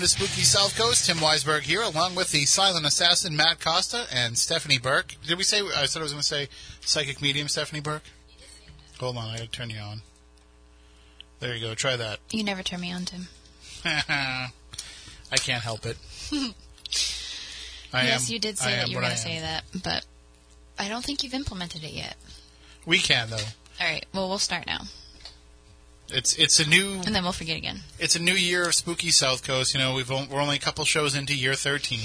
Good evening and welcome to Spooky South Coast. Tim Weisberg here, along with the silent assassin Matt Costa and Stephanie Burke. Did we say? I said I was going to say psychic medium Stephanie Burke. Hold on, I got to turn you on. There you go. Try that. You never turn me on, Tim. I can't help it. I yes, am- you did say that you were going to say that, but I don't think you've implemented it yet. We can though. All right, well, we'll start now, It's it's a new and then we'll forget again. it's a new year of spooky South Coast. You know, we've on- we're only a couple shows into year 13,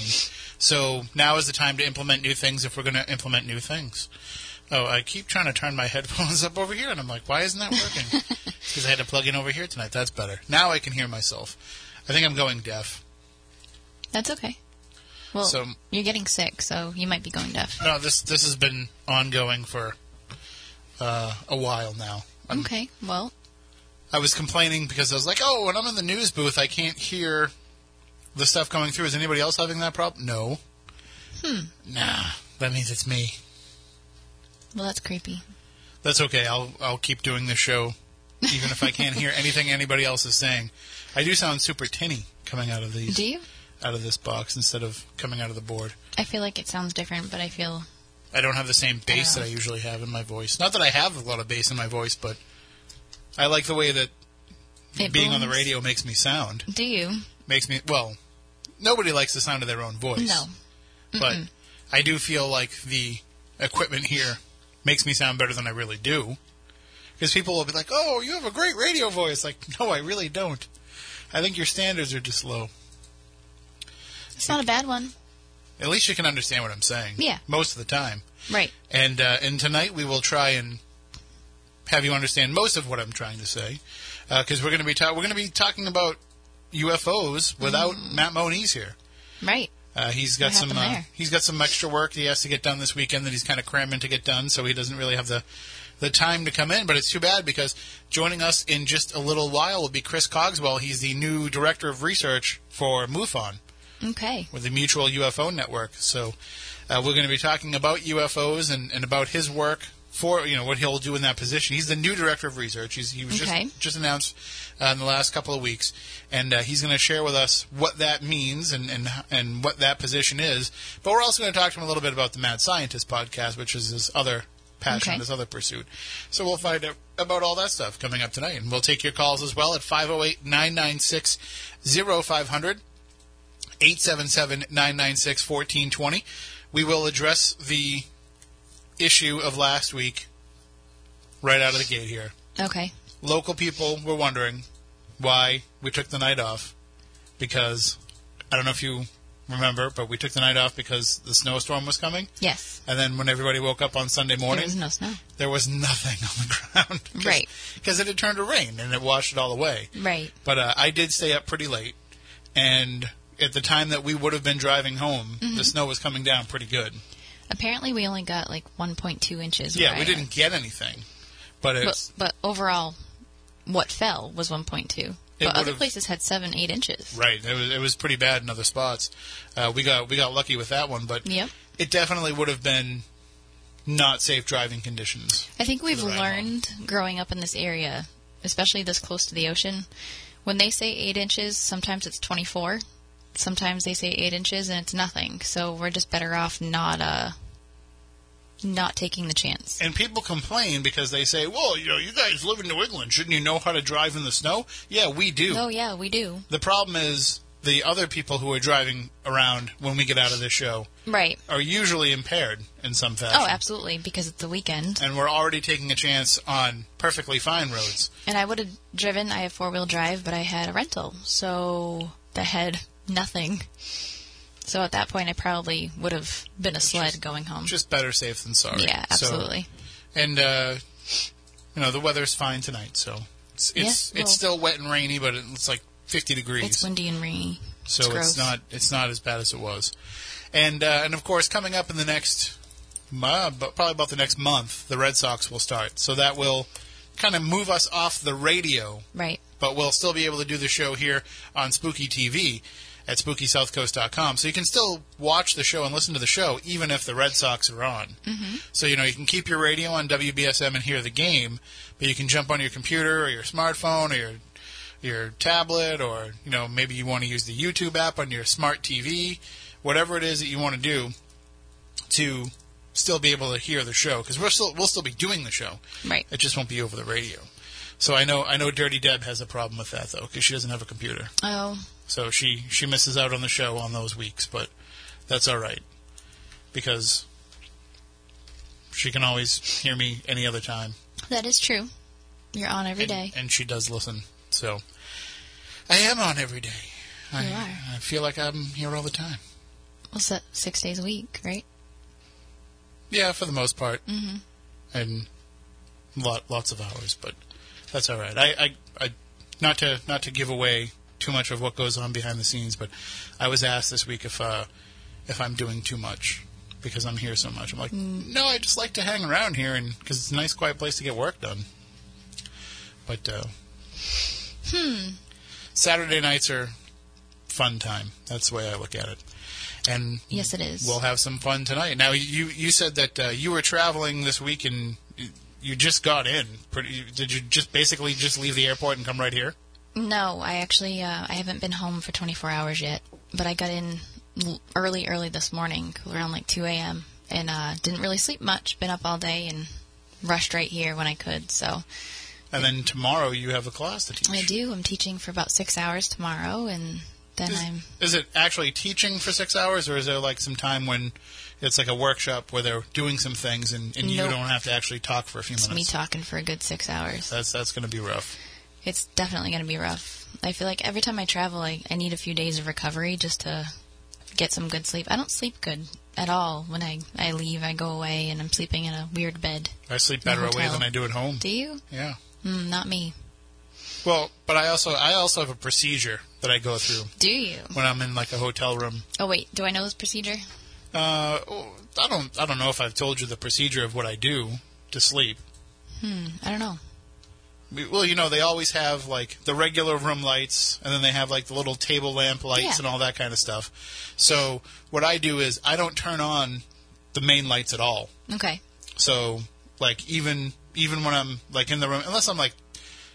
so now is the time to implement new things if we're going to implement new things. Oh, I keep trying to turn my headphones up over here, and I'm like, why isn't that working? Because I had to plug in over here tonight. That's better. Now I can hear myself. I think I'm going deaf. That's okay. Well, So- you're getting sick, so you might be going deaf. No, this this has been ongoing for uh, a while now. I'm- Okay, well, I was complaining because I was like, oh, when I'm in the news booth, I can't hear the stuff coming through. Is anybody else having that problem? No. Hmm. Nah, that means it's me. well, that's creepy. That's okay. I'll I'll keep doing the show, even if I can't hear anything anybody else is saying. I do sound super tinny coming out of these Do you? out of this box instead of coming out of the board. I feel like it sounds different, but I feel I don't have the same bass Yeah. that I usually have in my voice. Not that I have a lot of bass in my voice, but I like the way that it being on the radio makes me sound. Do you? Makes me well. Nobody likes the sound of their own voice. No. but I do feel like the equipment here makes me sound better than I really do. Because people will be like, "Oh, you have a great radio voice." Like, no, I really don't. I think your standards are just low. It's not a bad one. At least you can understand what I'm saying. Yeah. Most of the time. Right. And uh, and tonight we will try and have you understand most of what I'm trying to say, because we're going to be ta- we're going to be talking about UFOs without Matt Moniz here. Right. Uh, he's got some uh, he's got some extra work he has to get done this weekend that he's kind of cramming to get done, so he doesn't really have the the time to come in. But it's too bad because joining us in just a little while will be Chris Cogswell. He's the new director of research for MUFON Okay. with the Mutual UFO Network. So uh, we're going to be talking about UFOs and, and about his work for you know what he'll do in that position. He's the new director of research. He's, he was Okay. just just announced uh, in the last couple of weeks, and uh, he's going to share with us what that means and, and and what that position is. But we're also going to talk to him a little bit about the Mad Scientist podcast, which is his other passion, Okay. his other pursuit. So we'll find out about all that stuff coming up tonight, and we'll take your calls as well at 508-996 0500 877-996-1420. We will address the issue of last week right out of the gate here. Okay. Local people were wondering why we took the night off because I don't know if you remember, but we took the night off because the snowstorm was coming. Yes. And then when everybody woke up on Sunday morning, There was no snow. there was nothing on the ground. Right. Because it had turned to rain and it washed it all away. Right. But uh, I did stay up pretty late, and at the time that we would have been driving home, Mm-hmm. the snow was coming down pretty good. Apparently, we only got like 1.2 inches. Yeah, we didn't get anything, but But, it's but overall, what fell was 1.2. But other places had seven, eight inches. right. It was it was pretty bad in other spots. Uh, we got we got lucky with that one, but Yep. it definitely would have been not safe driving conditions. I think we've learned growing up in this area, especially this close to the ocean, when they say eight inches, sometimes it's 24. Sometimes they say eight inches and it's nothing. So we're just better off not uh not taking the chance. And people complain because they say, "Well, you know, you guys live in New England, shouldn't you know how to drive in the snow?" Yeah, we do. Oh yeah, we do. The problem is the other people who are driving around when we get out of this show Right. are usually impaired in some fashion. Oh, absolutely, because it's the weekend. and we're already taking a chance on perfectly fine roads. And I would have driven. I have four wheel drive, but I had a rental, so the had nothing. So at that point, I probably would have been a sled going home. Just better safe than sorry. yeah, So- absolutely. and uh, you know the weather's fine tonight, so it's it's, Yeah, well- it's still wet and rainy, but it's like 50 degrees. it's windy and rainy. so it's it's, not it's not as bad as it was. And uh, and of course, coming up in the next, uh, but probably about the next month, the Red Sox will start. So that will kind of move us off the radio Right. but we'll still be able to do the show here on Spooky TV at SpookySouthCoast.com. So you can still watch the show and listen to the show even if the Red Sox are on. Mm-hmm. So, you know, you can keep your radio on WBSM and hear the game, but you can jump on your computer or your smartphone or your your tablet, or you know maybe you want to use the YouTube app on your smart TV, whatever it is that you want to do to still be able to hear the show because we're still we'll still be doing the show. Right. It just won't be over the radio. So I know I know Dirty Deb has a problem with that though because she doesn't have a computer. Oh, So she she misses out on the show on those weeks, but that's all right because she can always hear me any other time. that is true. You're on every and, day. and she does listen. So I am on every day. I, You are. I feel like I'm here all the time. What's that? Six days a week, right? Yeah, for the most part, Mm-hmm. and lot lots of hours, but that's all right. I, I, I not to not to give away too much of what goes on behind the scenes, but I was asked this week if uh, if I'm doing too much because I'm here so much. I'm like, no, I just like to hang around here, and because it's a nice, quiet place to get work done. But uh, Hmm. Saturday nights are fun time. That's the way I look at it. And Yes, it is. we'll have some fun tonight. Now, you you said that uh, you were traveling this week and you- just got in. Pretty, did you just basically just leave the airport and come right here? No, I actually uh, I haven't been home for 24 hours yet, but I got in early, early this morning, around like 2 a.m. and uh, didn't really sleep much. Been up all day and rushed right here when I could. So And then tomorrow you have a class to teach. I do. I'm teaching for about six hours tomorrow, and then Is, I'm is it actually teaching for six hours, or is there like some time when it's like a workshop where they're doing some things and, and you don't have to actually talk for a few minutes. it's me talking for a good six hours. That's that's going to be rough. It's definitely going to be rough. I feel like every time I travel, I, I need a few days of recovery just to get some good sleep. I don't sleep good at all when I, I leave. I go away and I'm sleeping in a weird bed. I sleep better away than I do at home. Do you? Yeah. Mm, not me. Well, but I also I also have a procedure that I go through Do you? when I'm in like a hotel room. Oh wait, do I know this procedure? Uh, oh, I don't I don't know if I've told you the procedure of what I do to sleep. Hmm, I don't know. We- Well, you know, they always have like the regular room lights, and then they have like the little table lamp lights Yeah. and all that kind of stuff. So what I do is I don't turn on the main lights at all. Okay. So like even even when I'm like in the room, unless I'm like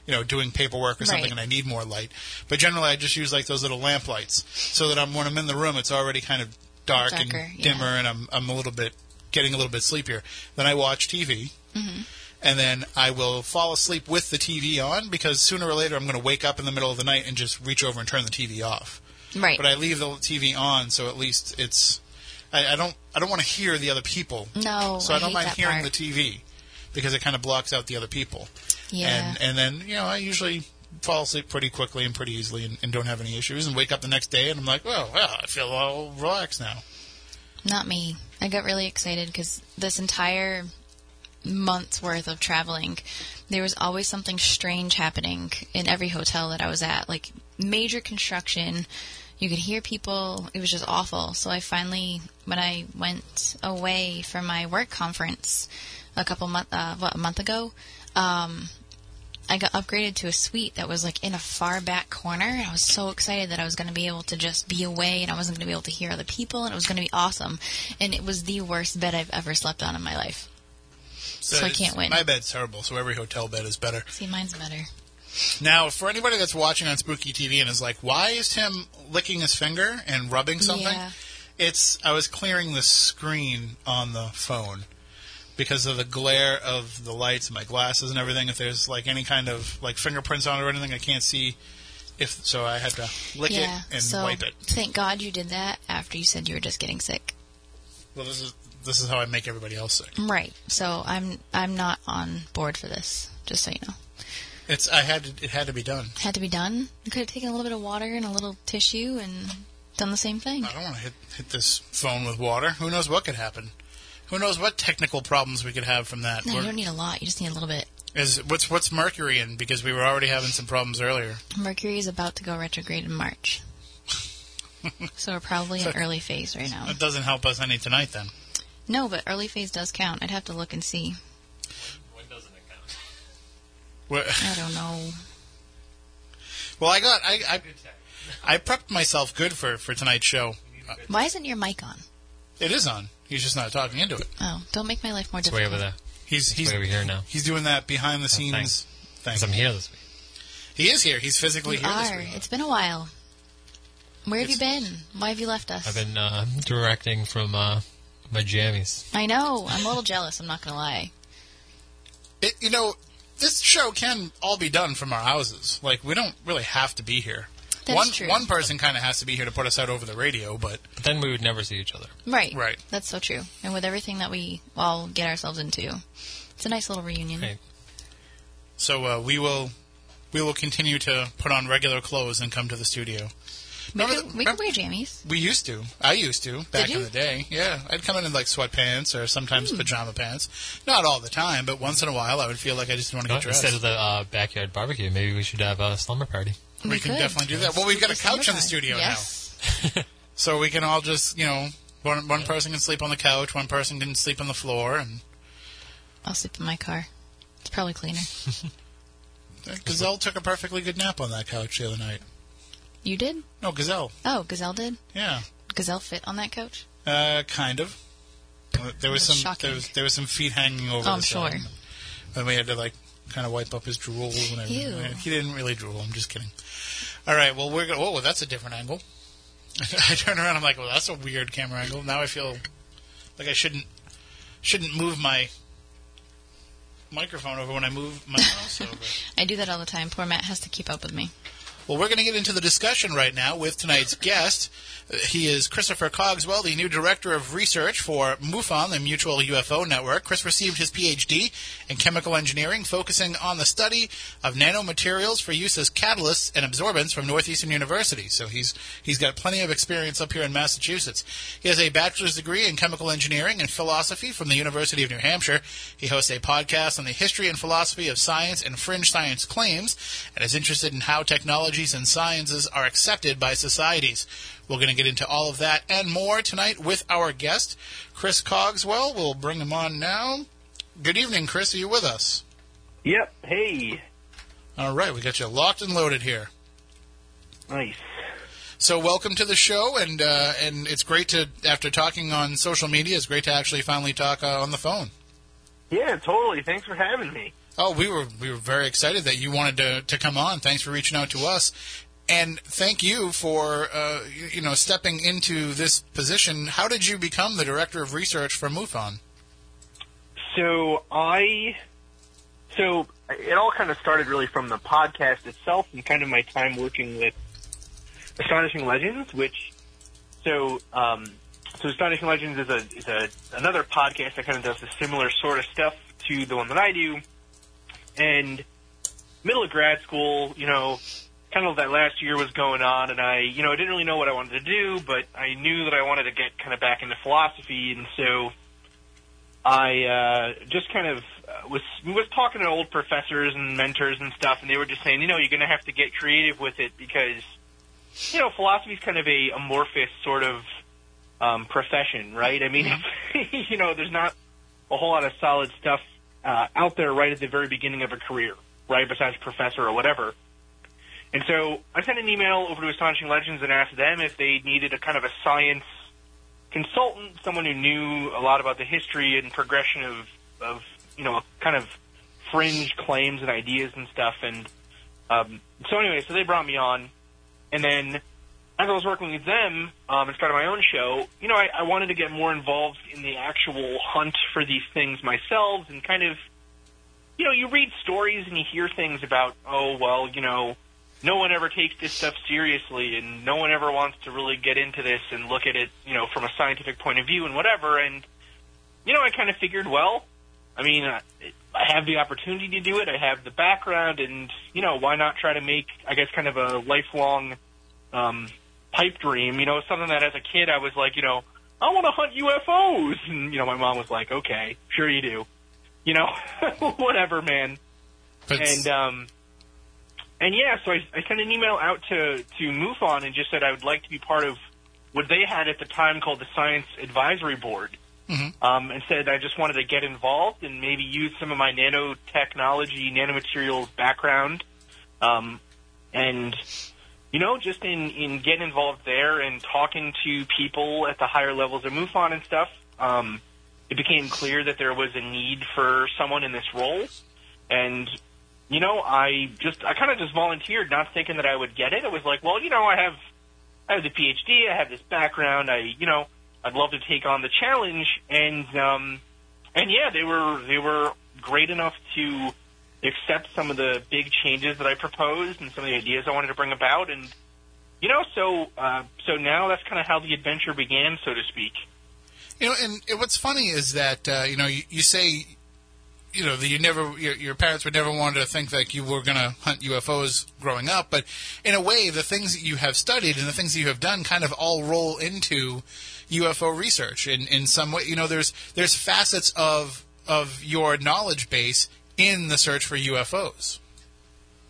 you know doing paperwork or something Right. and I need more light, but generally I just use like those little lamp lights so that I'm when I'm in the room it's already kind of dark Darker, and yeah. dimmer and I'm I'm a little bit getting a little bit sleepier. Then I watch TV. Mm-hmm. And then I will fall asleep with the TV on because sooner or later I'm going to wake up in the middle of the night and just reach over and turn the TV off. Right. But I leave the TV on so at least it's I, I don't I don't want to hear the other people no, so I, don't hate mind hearing part. the TV because it kind of blocks out the other people. Yeah. And and then you know I usually fall asleep pretty quickly and pretty easily and, and don't have any issues and wake up the next day and I'm like, oh well, I feel all relaxed now. Not me. I got really excited because this entire month's worth of traveling, there was always something strange happening in every hotel that I was at. Like major construction. You could hear people. It was just awful. So I finally, when I went away for my work conference a couple month, uh, what a month ago, um, I got upgraded to a suite that was like in a far back corner. And I was so excited that I was going to be able to just be away and I wasn't going to be able to hear other people and it was going to be awesome. And it was the worst bed I've ever slept on in my life. So I can't win. My bed's terrible, so every hotel bed is better. See, mine's better. Now, for anybody that's watching on Spooky TV and is like, why is Tim licking his finger and rubbing something? Yeah. It's I was clearing the screen on the phone because of the glare of the lights and my glasses and everything. If there's like any kind of like fingerprints on it or anything, I can't see. If so, I had to lick yeah. it and so wipe it. thank God you did that after you said you were just getting sick. Well, this is this is how I make everybody else sick. Right. So I'm I'm not on board for this. Just so you know, It's I had to, it had to be done. had to be done. You could have taken a little bit of water and a little tissue and done the same thing. I don't want to hit hit this phone with water. Who knows what could happen? Who knows what technical problems we could have from that? No, you We're- don't need a lot. You just need a little bit. Is what's what's Mercury in? Because we were already having some problems earlier. Mercury is about to go retrograde in March. so we're probably in early phase right now. It doesn't help us any tonight then. No, but early phase does count. I'd have to look and see. When doesn't it count? Well, I don't know. well, I got I I, I prepped myself good for for tonight's show. Why isn't your mic on? It is on. He's just not talking into it. Oh, don't make my life more It's way difficult. over there. He's It's he's way over here now. he's doing that behind the scenes thing. I'm here this week. He is here. He's physically You here this are. week. It's been a while. Where have you been? Why have you left us? I've been uh, directing from uh, my jammies. I know. I'm a little jealous. I'm not gonna lie. It, you know, this show can all be done from our houses. Like we don't really have to be here. That's one true. one person kind of has to be here to put us out over the radio, but But then we would never see each other. Right. Right. That's so true. And with everything that we all get ourselves into, it's a nice little reunion. Right. so uh, we will we will continue to put on regular clothes and come to the studio. We Remember could, the- we could wear jammies. We used to. I used to back you? in the day. Yeah, I'd come in in like sweatpants or sometimes Hmm. pajama pants. Not all the time, but once in a while, I would feel like I just want to get dressed. Instead of the uh, backyard barbecue, maybe we should have a slumber party. We, can could. definitely do that. Well, we've got a couch in the studio yes. now, so we can all just you know one one person can sleep on the couch, one person can sleep on the floor, and I'll sleep in my car. It's probably cleaner. Gazelle took a perfectly good nap on that couch the other night. You did? No, Gazelle. Oh, Gazelle did. Yeah, Gazelle fit on that couch. uh, kind of. There was That's some shocking. there was there was some feet hanging over. Oh, the I'm side. sure. And we had to like kind of wipe up his drool. Whenever. Ew. He didn't really drool. I'm just kidding. All right. Well, we're going. Oh, that's a different angle. I turn around. I'm like, well, that's a weird camera angle. Now I feel like I shouldn't shouldn't move my microphone over when I move my mouse over. I do that all the time. Poor Matt has to keep up with me. Well, we're going to get into the discussion right now with tonight's guest. He is Christopher Cogswell, the new director of research for MUFON, the Mutual UFO Network. Chris received his PhD in chemical engineering, focusing on the study of nanomaterials for use as catalysts and absorbents from Northeastern University. So he's he's got plenty of experience up here in Massachusetts. He has a bachelor's degree in chemical engineering and philosophy from the University of New Hampshire. He hosts a podcast on the history and philosophy of science and fringe science claims, and is interested in how technologies and sciences are accepted by societies. We're going to get into all of that and more tonight with our guest, Chris Cogswell. We'll bring him on now. Good evening, Chris. Are you with us? Yep. Hey. All right, we got you locked and loaded here. Nice. So welcome to the show, and uh, and it's great to after talking on social media, it's great to actually finally talk uh, on the phone. Yeah, totally. Thanks for having me. Oh, we were we were very excited that you wanted to to come on. Thanks for reaching out to us, and thank you for uh, you, know stepping into this position. How did you become the director of research for MUFON? So I, so it all kind of started really from the podcast itself and kind of my time working with Astonishing Legends, which, so, um, so Astonishing Legends is a is a another podcast that kind of does a similar sort of stuff to the one that I do, and middle of grad school, you know, kind of that last year was going on, and I, you know, I didn't really know what I wanted to do, but I knew that I wanted to get kind of back into philosophy, and so I uh, just kind of uh, was was talking to old professors and mentors and stuff, and they were just saying, you know, you're going to have to get creative with it because, you know, philosophy is kind of a amorphous sort of um, profession, right? I mean, you know, there's not a whole lot of solid stuff uh, out there right at the very beginning of a career, right? Besides professor or whatever. And so I sent an email over to Astonishing Legends and asked them if they needed a kind of a science consultant, someone who knew a lot about the history and progression of, of you know, kind of fringe claims and ideas and stuff. And um, so anyway, so they brought me on, and then as I was working with them um, and started my own show, you know, I, I wanted to get more involved in the actual hunt for these things myself, and kind of, you know, you read stories and you hear things about, oh well, you know, no one ever takes this stuff seriously, and no one ever wants to really get into this and look at it, you know, from a scientific point of view and whatever. And you know, I kind of figured, well, I mean, I, I have the opportunity to do it. I have the background, and you know, why not try to make, I guess, kind of a lifelong um, pipe dream? You know, something that as a kid I was like, you know, I want to hunt UFOs, and you know, my mom was like, okay, sure you do. You know, whatever, man. But And um, and yeah, so I, I sent an email out to to MUFON and just said I would like to be part of what they had at the time called the Science Advisory Board, Mhm. um, and said I just wanted to get involved and maybe use some of my nanotechnology, nanomaterials background, um, and you know, just in in getting involved there and talking to people at the higher levels of MUFON and stuff. Um, it became clear that there was a need for someone in this role, and you know, I just I kind of just volunteered, not thinking that I would get it. It was like, well, you know, I have I have the PhD, I have this background, I you know, I'd love to take on the challenge, and um, and yeah, they were they were great enough to accept some of the big changes that I proposed and some of the ideas I wanted to bring about, and you know, so uh, so now that's kind of how the adventure began, so to speak. You know, and, what's funny is that uh, you know you, you say you know, that you never, your, your parents would never want to think that you were going to hunt UFOs growing up. But in a way, the things that you have studied and the things that you have done kind of all roll into UFO research. In in some way, you know, there's there's facets of of your knowledge base in the search for UFOs.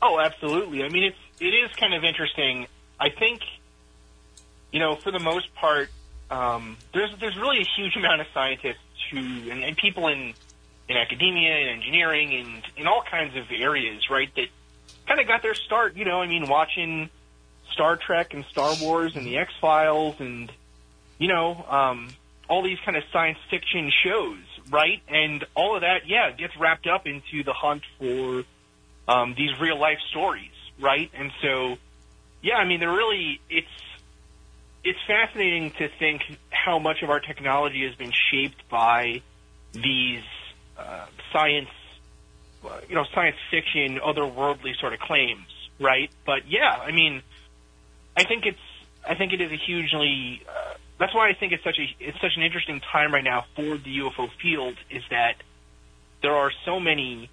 Oh, absolutely. I mean, it's it is kind of interesting. I think, you know, for the most part, um, there's there's really a huge amount of scientists who and, and people in in academia and engineering and in all kinds of areas, right? That kind of got their start. You know, I mean, watching Star Trek and Star Wars and the X Files and you know um, all these kind of science fiction shows, right? And all of that, yeah, gets wrapped up into the hunt for um, these real life stories, right? And so, yeah, I mean, they're really it's it's fascinating to think how much of our technology has been shaped by these uh, science, uh, you know, science fiction, otherworldly sort of claims, right? But yeah, I mean, I think it's, I think it is a hugely. Uh, that's why I think it's such a it's such an interesting time right now for the UFO field is that there are so many,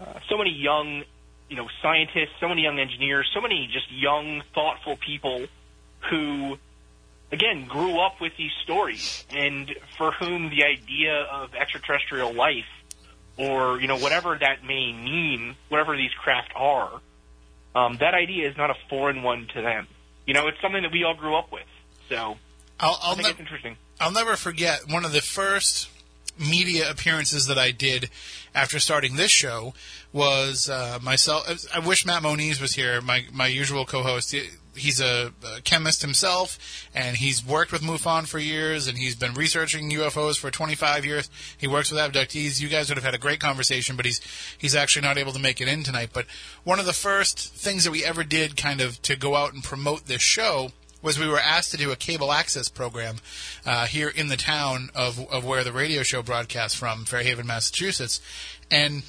uh, so many young, you know, scientists, so many young engineers, so many just young, thoughtful people who again, grew up with these stories and for whom the idea of extraterrestrial life or, you know, whatever that may mean, whatever these craft are, um, that idea is not a foreign one to them. You know, it's something that we all grew up with. So I'll, I'll I think ne- it's interesting. I'll never forget one of the first media appearances that I did after starting this show was uh, myself. I wish Matt Moniz was here, my my usual co-host. He's a, a chemist himself, and he's worked with MUFON for years, and he's been researching UFOs for 25 years. He works with abductees. You guys would have had a great conversation, but he's he's actually not able to make it in tonight. But one of the first things that we ever did, kind of, to go out and promote this show was we were asked to do a cable access program uh, here in the town of, of where the radio show broadcasts from, Fairhaven, Massachusetts. And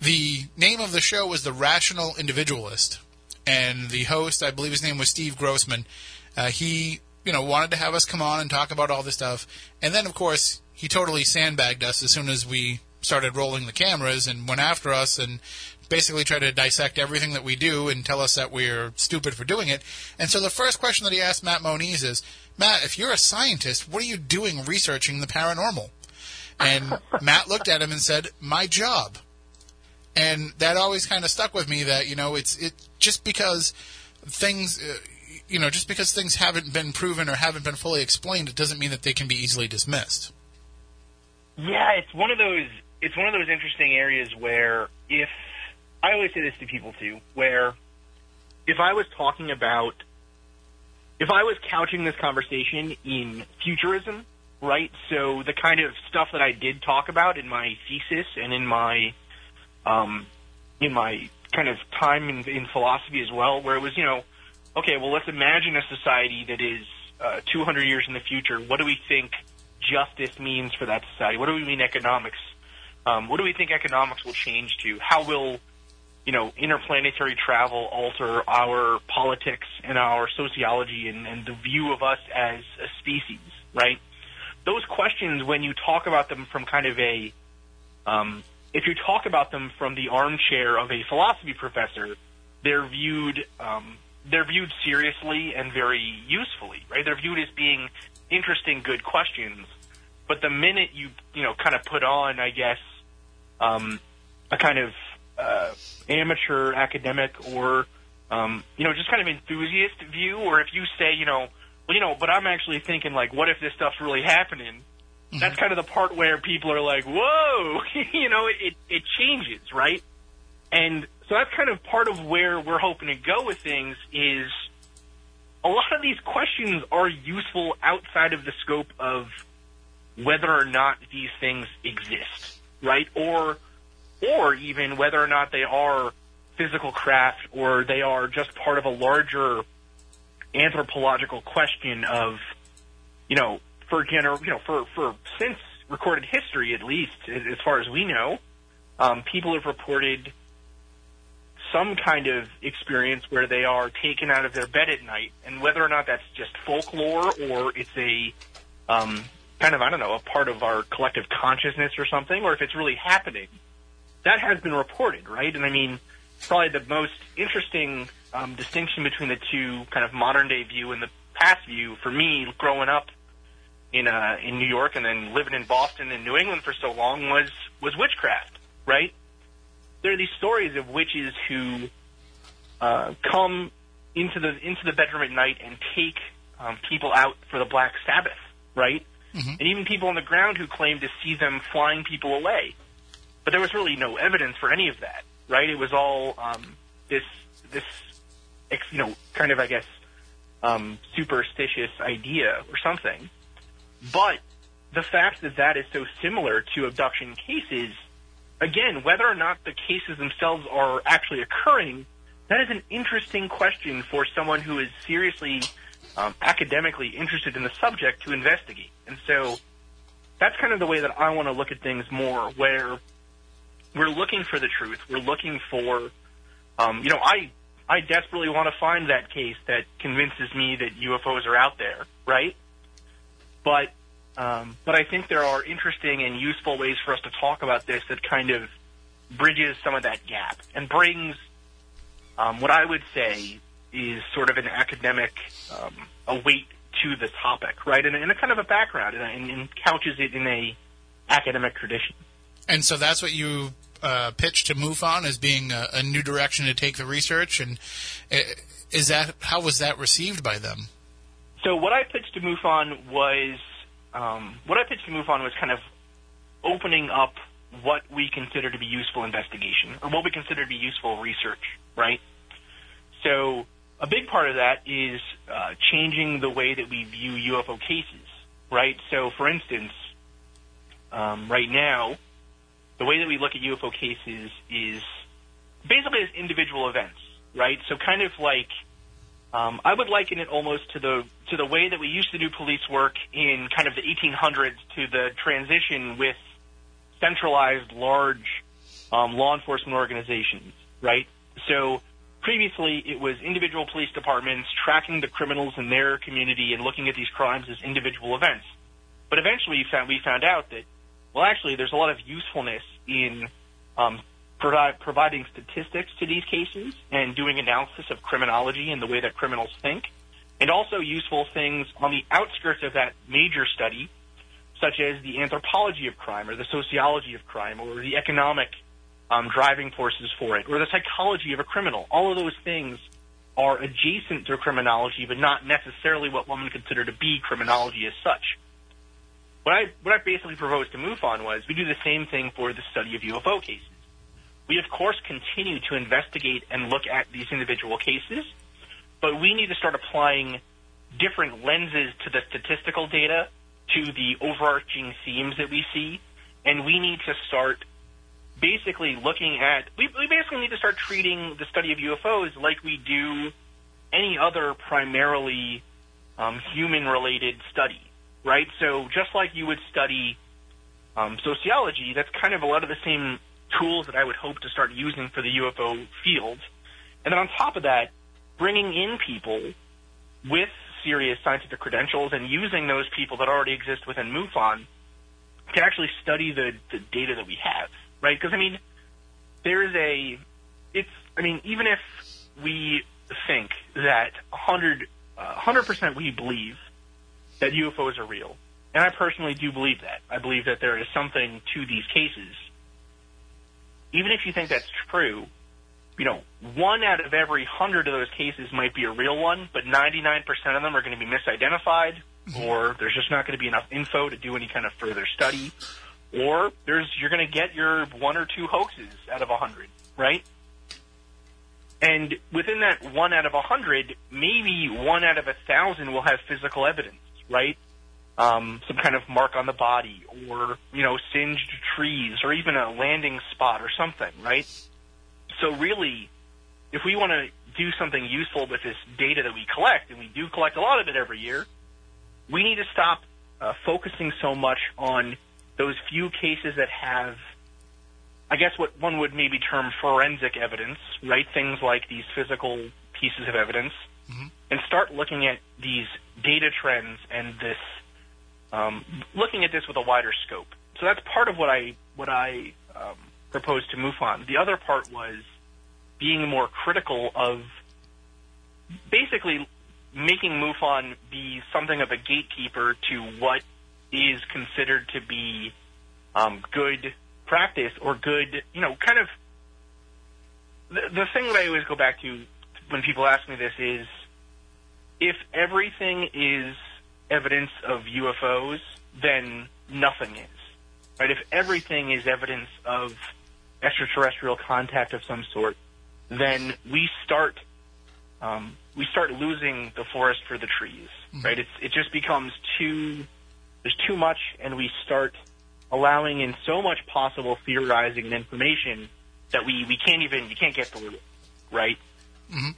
the name of the show was The Rational Individualist. And the host, I believe his name was Steve Grossman, uh, he, you know, wanted to have us come on and talk about all this stuff. And then, of course, he totally sandbagged us as soon as we started rolling the cameras and went after us and basically try to dissect everything that we do and tell us that we're stupid for doing it. And so the first question that he asked Matt Moniz is, Matt, if you're a scientist, what are you doing researching the paranormal? And Matt looked at him and said, my job. And that always kind of stuck with me that, you know, it's, it, just because things, uh, you know, just because things haven't been proven or haven't been fully explained, it doesn't mean that they can be easily dismissed. Yeah, it's one of those. It's one of those interesting areas where if I always say this to people too, where if I was talking about, if I was couching this conversation in futurism, right? So the kind of stuff that I did talk about in my thesis and in my, um, in my kind of time in, in philosophy as well, where it was, you know, okay, well, let's imagine a society that is uh, 200 years in the future. What do we think justice means for that society? What do we mean economics? Um, what do we think economics will change to? How will you know interplanetary travel alter our politics and our sociology and, and the view of us as a species? Right? Those questions, when you talk about them from kind of a um, if you talk about them from the armchair of a philosophy professor, they're viewed um, they're viewed seriously and very usefully, right? They're viewed as being interesting, good questions. But the minute you you know kind of put on, I guess, um, a kind of uh, amateur academic or um, you know just kind of enthusiast view, or if you say you know well you know, but I'm actually thinking like, what if this stuff's really happening? That's kind of the part where people are like, whoa, you know, it, it, it changes, right? And so that's kind of part of where we're hoping to go with things is a lot of these questions are useful outside of the scope of whether or not these things exist, right? Or, or even whether or not they are physical craft or they are just part of a larger anthropological question of, you know, for gener- you know, for, for since recorded history, at least as far as we know, um, people have reported some kind of experience where they are taken out of their bed at night, and whether or not that's just folklore or it's a um, kind of I don't know a part of our collective consciousness or something, or if it's really happening, that has been reported, right? And I mean, probably the most interesting um, distinction between the two kind of modern day view and the past view for me, growing up in uh, in New York and then living in Boston and New England for so long, was was witchcraft, right? there are these stories of witches who uh, come into the into the bedroom at night and take um, people out for the Black Sabbath, right? Mm-hmm. And even people on the ground who claim to see them flying people away. But there was really no evidence for any of that, right? It was all um, this this you know kind of I guess um, superstitious idea or something. But the fact that that is so similar to abduction cases again, whether or not the cases themselves are actually occurring, that is an interesting question for someone who is seriously um, academically interested in the subject to investigate. And so that's kind of the way that I want to look at things more, where we're looking for the truth. We're looking for, um, you know, I I desperately want to find that case that convinces me that UFOs are out there, right? But um, but I think there are interesting and useful ways for us to talk about this that kind of bridges some of that gap and brings um, what I would say is sort of an academic um, a weight to the topic, right? And, and a kind of a background, and, and couches it in a academic tradition. And so that's what you uh, pitched to MUFON as being a, a, new direction to take the research. And uh, is that how was that received by them? So what I pitched to MUFON was um, what I pitched to MUFON was kind of opening up what we consider to be useful investigation or what we consider to be useful research, right? So a big part of that is uh, changing the way that we view UFO cases, right? So, for instance, um, right now, the way that we look at UFO cases is basically as individual events, right? So, kind of like um, I would liken it almost to the to the way that we used to do police work in kind of the 1800s to the transition with centralized large um, law enforcement organizations, right? So previously it was individual police departments tracking the criminals in their community and looking at these crimes as individual events. But eventually we found, we found out that, well, actually there's a lot of usefulness in um, providing statistics to these cases and doing analysis of criminology and the way that criminals think, and also useful things on the outskirts of that major study, such as the anthropology of crime or the sociology of crime or the economic um, driving forces for it or the psychology of a criminal. All of those things are adjacent to criminology, but not necessarily what one would consider to be criminology as such. What I what I basically proposed to MUFON was we do the same thing for the study of UFO cases. We, of course, continue to investigate and look at these individual cases, but we need to start applying different lenses to the statistical data, to the overarching themes that we see, and we need to start basically looking at, we, we basically need to start treating the study of UFOs like we do any other primarily um, human-related study, right? So just like you would study um, sociology, that's kind of a lot of the same tools that I would hope to start using for the UFO field. And then on top of that, bringing in people with serious scientific credentials and using those people that already exist within MUFON to actually study the, the data that we have, right? Because, I mean, there is a, it's, I mean, even if we think that 100, uh, 100% we believe that UFOs are real, and I personally do believe that. I believe that there is something to these cases even if you think that's true, you know, one out of every hundred of those cases might be a real one, but 99% of them are going to be misidentified, mm-hmm. or there's just not going to be enough info to do any kind of further study, or there's you're going to get your one or two hoaxes out of a hundred, right? And within that one out of a hundred, maybe one out of a thousand will have physical evidence, right? um, some kind of mark on the body or, you know, singed trees or even a landing spot or something, right? So really, if we want to do something useful with this data that we collect, and we do collect a lot of it every year, we need to stop uh, focusing so much on those few cases that have, I guess, what one would maybe term forensic evidence, right? Things like these physical pieces of evidence, Mhm. and start looking at these data trends and this, um, looking at this with a wider scope. So that's part of what I what I um, proposed to MUFON. The other part was being more critical of basically making MUFON be something of a gatekeeper to what is considered to be um, good practice or good, you know, kind of. The, the thing that I always go back to when people ask me this is if everything is evidence of UFOs, then nothing is. Right? If everything is evidence of extraterrestrial contact of some sort, then we start um, we start losing the forest for the trees. Right? It's it just becomes too there's too much, and we start allowing in so much possible theorizing and information that we we can't even you can't get through it. Right?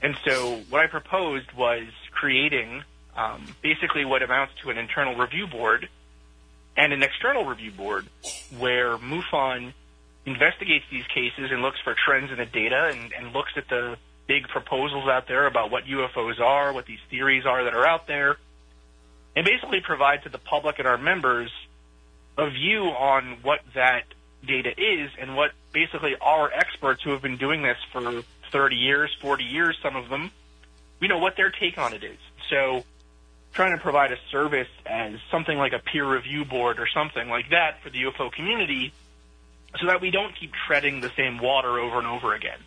And so what I proposed was creating um, basically what amounts to an internal review board and an external review board where MUFON investigates these cases and looks for trends in the data and, and looks at the big proposals out there about what UFOs are, what these theories are that are out there, and basically provide to the public and our members a view on what that data is and what basically our experts who have been doing this for 30 years, 40 years, some of them, we know what their take on it is. So trying to provide a service as something like a peer review board or something like that for the UFO community so that we don't keep treading the same water over and over again.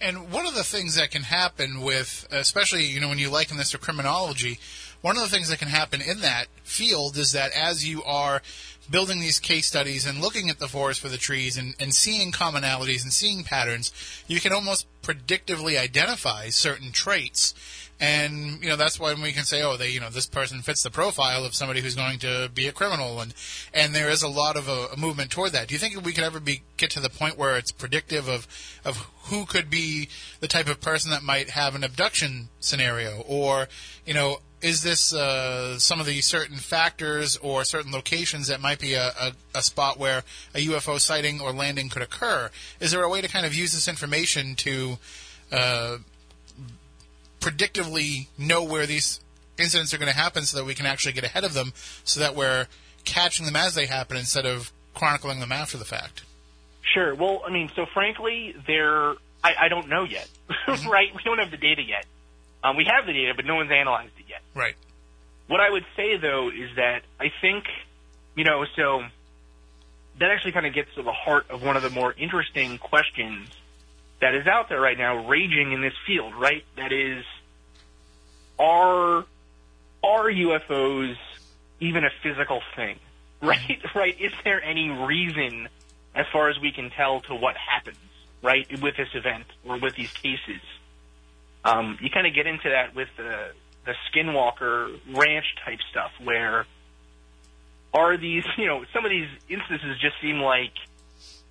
And one of the things that can happen with, especially you know when you liken this to criminology, one of the things that can happen in that field is that as you are building these case studies and looking at the forest for the trees and, and seeing commonalities and seeing patterns, you can almost predictively identify certain traits. And you know that's why we can say, oh, they, you know, this person fits the profile of somebody who's going to be a criminal, and and there is a lot of a, a movement toward that. Do you think we could ever be get to the point where it's predictive of of who could be the type of person that might have an abduction scenario, or you know, is this uh, some of the certain factors or certain locations that might be a, a, a spot where a UFO sighting or landing could occur? Is there a way to kind of use this information to uh, predictively know where these incidents are going to happen so that we can actually get ahead of them so that we're catching them as they happen instead of chronicling them after the fact? Sure. Well, I mean, so frankly, there, I, I don't know yet, right? We don't have the data yet. Um, we have the data, but no one's analyzed. Right. What I would say though is that I think, you know, so that actually kind of gets to the heart of one of the more interesting questions that is out there right now, raging in this field, right? That is, are are UFOs even a physical thing, right? Right? Is there any reason, as far as we can tell, to what happens, right, with this event or with these cases? Um, you kind of get into that with the the Skinwalker Ranch type stuff, where are these, you know, some of these instances just seem like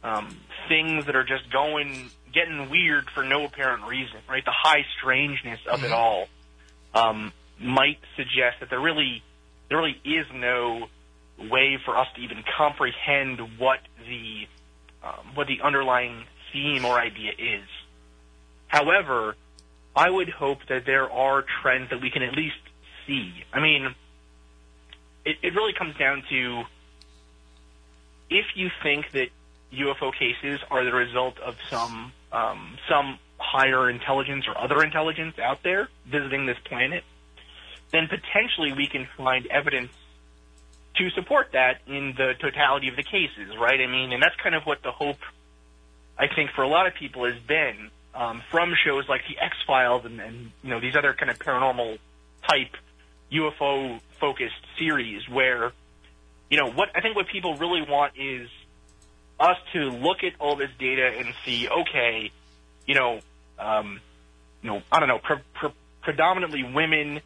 um, things that are just going, getting weird for no apparent reason, right? The high strangeness of it all um, might suggest that there really, there really is no way for us to even comprehend what the, um, what the underlying theme or idea is. However, I would hope that there are trends that we can at least see. I mean, it, it really comes down to if you think that UFO cases are the result of some um, some higher intelligence or other intelligence out there visiting this planet, then potentially we can find evidence to support that in the totality of the cases, right? I mean, and that's kind of what the hope, I think, for a lot of people has been um, from shows like the X Files and, and you know these other kind of paranormal type UFO focused series, where you know what I think what people really want is us to look at all this data and see, okay, you know, um, you know, I don't know, pre- pre- predominantly women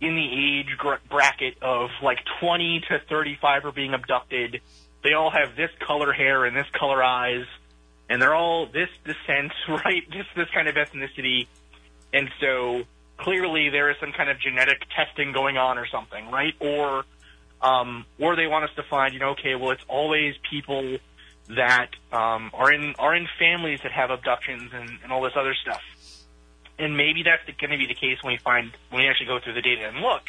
in the age gr- bracket of like 20 to 35 are being abducted. They all have this color hair and this color eyes. And they're all this descent, right? Just this kind of ethnicity, and so clearly there is some kind of genetic testing going on or something, right? Or um, or they want us to find, you know, okay, well, it's always people that um, are in are in families that have abductions and, and all this other stuff. And maybe that's going to be the case when we find when we actually go through the data and look.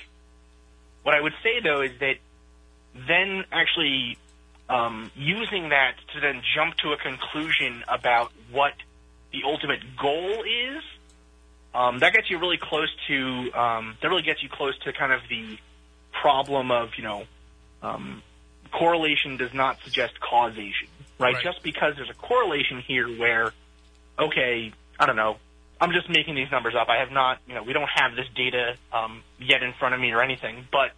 What I would say though is that then actually um, using that to then jump to a conclusion about what the ultimate goal is, um, that gets you really close to um, that really gets you close to kind of the problem of you know um, correlation does not suggest causation, right? Right. Just because there's a correlation here where, okay, I don't know, I'm just making these numbers up. I have not, you know, we don't have this data um, yet in front of me or anything. But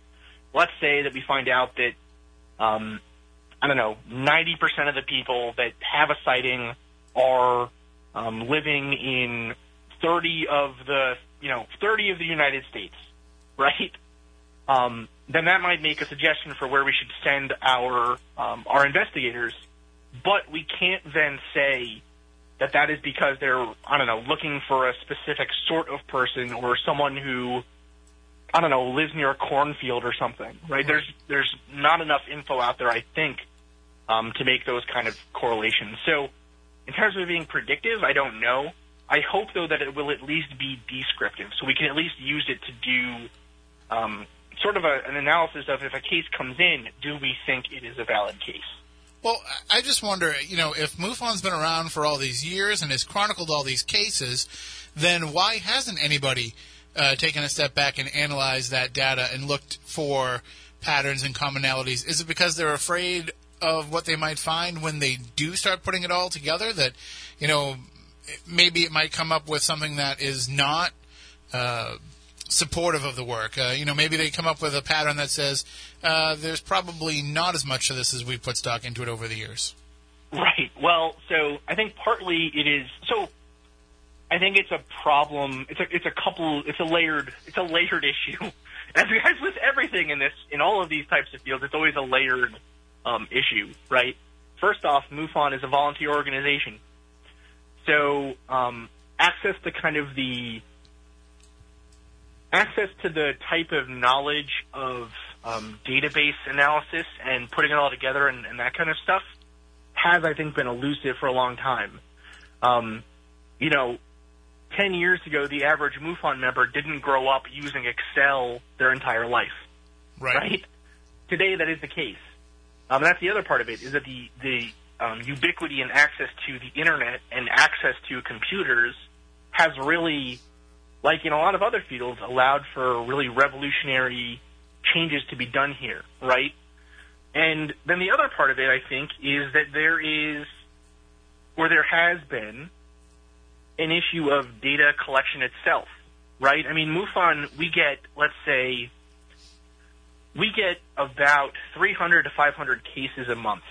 let's say that we find out that, um, I don't know, 90% of the people that have a sighting are um, living in 30 of the, you know, 30 of the United States, right? Um, then that might make a suggestion for where we should send our um, our investigators. But we can't then say that that is because they're I don't know looking for a specific sort of person or someone who I don't know lives near a cornfield or something. Right? There's there's not enough info out there, I think, um, to make those kind of correlations. So, in terms of being predictive, I don't know. I hope though that it will at least be descriptive, so we can at least use it to do um, sort of a, an analysis of if a case comes in, do we think it is a valid case? Well, I just wonder, you know, if MUFON's been around for all these years and has chronicled all these cases, then why hasn't anybody uh, taken a step back and analyzed that data and looked for patterns and commonalities? Is it because they're afraid of what they might find when they do start putting it all together? That, you know, maybe it might come up with something that is not uh, supportive of the work. Uh, you know, maybe they come up with a pattern that says uh, there's probably not as much of this as we've put stock into it over the years. Right. Well, so I think partly it is. So I think it's a problem. It's a it's a couple. It's a layered. It's a layered issue. As guys with everything in this, in all of these types of fields, it's always a layered um, issue, right? First off, MUFON is a volunteer organization, so um, access to kind of the access to the type of knowledge of um, database analysis and putting it all together and, and that kind of stuff has, I think, been elusive for a long time. Um, you know, 10 years ago, the average MUFON member didn't grow up using Excel their entire life, right? Today, that is the case. Um, that's the other part of it, is that the, the um, ubiquity and access to the internet and access to computers has really, like in a lot of other fields, allowed for really revolutionary changes to be done here, right? And then the other part of it, I think, is that there is, or there has been, an issue of data collection itself, right? I mean, MUFON, we get, let's say, we get about 300 to 500 cases a month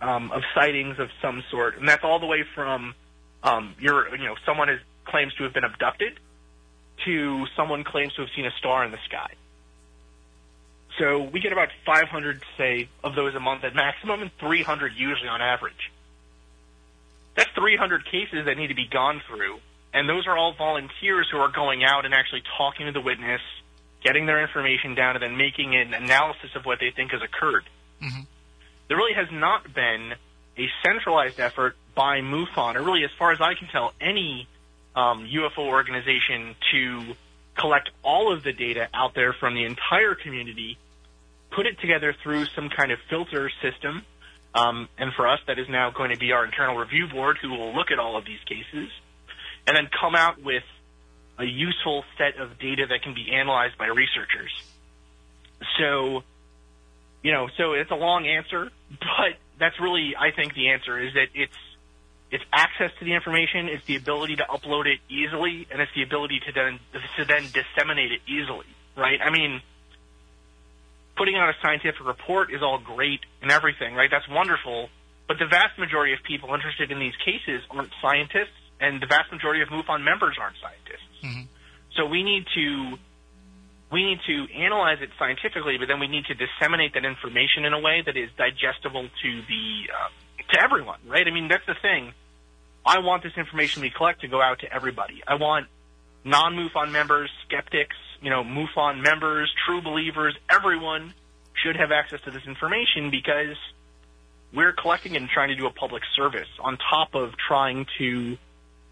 um, of sightings of some sort, and that's all the way from um, your, you know, someone is, claims to have been abducted to someone claims to have seen a star in the sky. So we get about 500, say, of those a month at maximum, and 300 usually on average. That's 300 cases that need to be gone through, and those are all volunteers who are going out and actually talking to the witness, getting their information down, and then making an analysis of what they think has occurred. Mhm. There really has not been a centralized effort by MUFON, or really, as far as I can tell, any um, UFO organization to collect all of the data out there from the entire community, put it together through some kind of filter system, um, and for us, that is now going to be our internal review board who will look at all of these cases, and then come out with a useful set of data that can be analyzed by researchers. So, you know, so it's a long answer, but that's really, I think, the answer is that it's it's access to the information, it's the ability to upload it easily, and it's the ability to then to then disseminate it easily, right? I mean, putting out a scientific report is all great and everything, right? That's wonderful, but the vast majority of people interested in these cases aren't scientists, and the vast majority of MUFON members aren't scientists. So we need to we need to analyze it scientifically, but then we need to disseminate that information in a way that is digestible to the uh, to everyone, right? I mean, that's the thing. I want this information we collect to go out to everybody. I want non-MUFON members, skeptics, you know, MUFON members, true believers, everyone should have access to this information because we're collecting it and trying to do a public service on top of trying to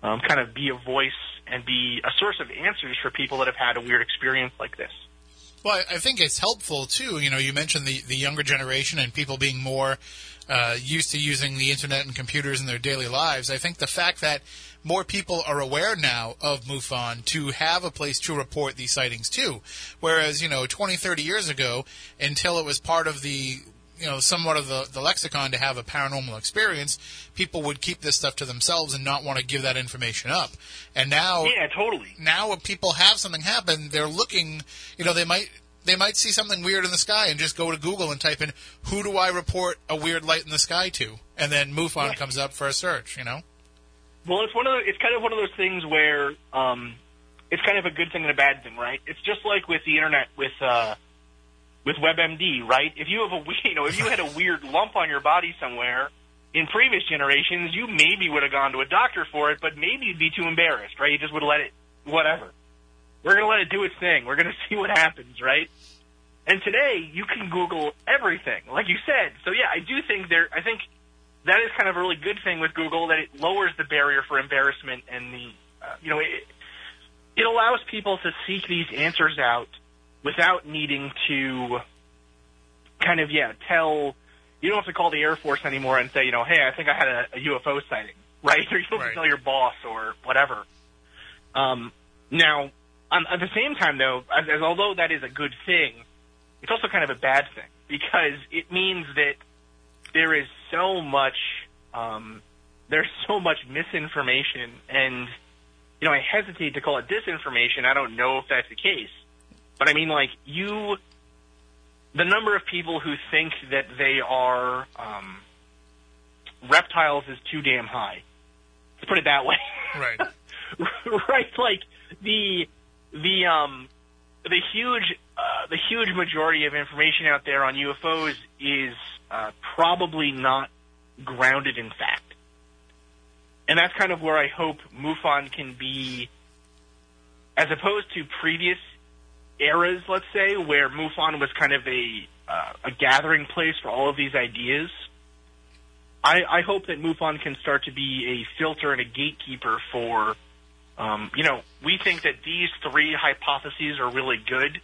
um, kind of be a voice and be a source of answers for people that have had a weird experience like this. Well, I think it's helpful too. You know, you mentioned the the younger generation and people being more uh, used to using the internet and computers in their daily lives. I think the fact that more people are aware now of MUFON to have a place to report these sightings too. Whereas, you know, 20, 30 years ago, until it was part of the you know, somewhat of the, the lexicon to have a paranormal experience, people would keep this stuff to themselves and not want to give that information up. And now, Yeah, totally. now when people have something happen, they're looking, you know, they might they might see something weird in the sky and just go to Google and type in who do I report a weird light in the sky to, and then MUFON comes up for a search. You know. Well, it's one of the, it's kind of one of those things where um, it's kind of a good thing and a bad thing, right? It's just like with the internet with uh, with WebMD, right? If you have a you know if you had a weird lump on your body somewhere in previous generations, you maybe would have gone to a doctor for it, but maybe you'd be too embarrassed, right? You just would let it whatever. We're gonna let it do its thing. We're gonna see what happens, right? And today you can Google everything, like you said. So yeah, I do think there. I think that is kind of a really good thing with Google that it lowers the barrier for embarrassment and the, uh, you know, it, it allows people to seek these answers out without needing to kind of, yeah, tell, you don't have to call the Air Force anymore and say, you know, hey, I think I had a, a UFO sighting, right? Or you don't have Right. to tell your boss or whatever. Um, now, um, at the same time, though, as, as although that is a good thing, it's also kind of a bad thing because it means that there is so much um, there's so much misinformation and you know I hesitate to call it disinformation. I don't know if that's the case. But I mean like you the number of people who think that they are um, reptiles is too damn high. Let's put it that way. Right. right like the the um the huge uh, the huge majority of information out there on UFOs is uh, probably not grounded in fact. And that's kind of where I hope MUFON can be, as opposed to previous eras, let's say, where MUFON was kind of a uh, a gathering place for all of these ideas. I, I hope that MUFON can start to be a filter and a gatekeeper for, um, you know, we think that these three hypotheses are really good,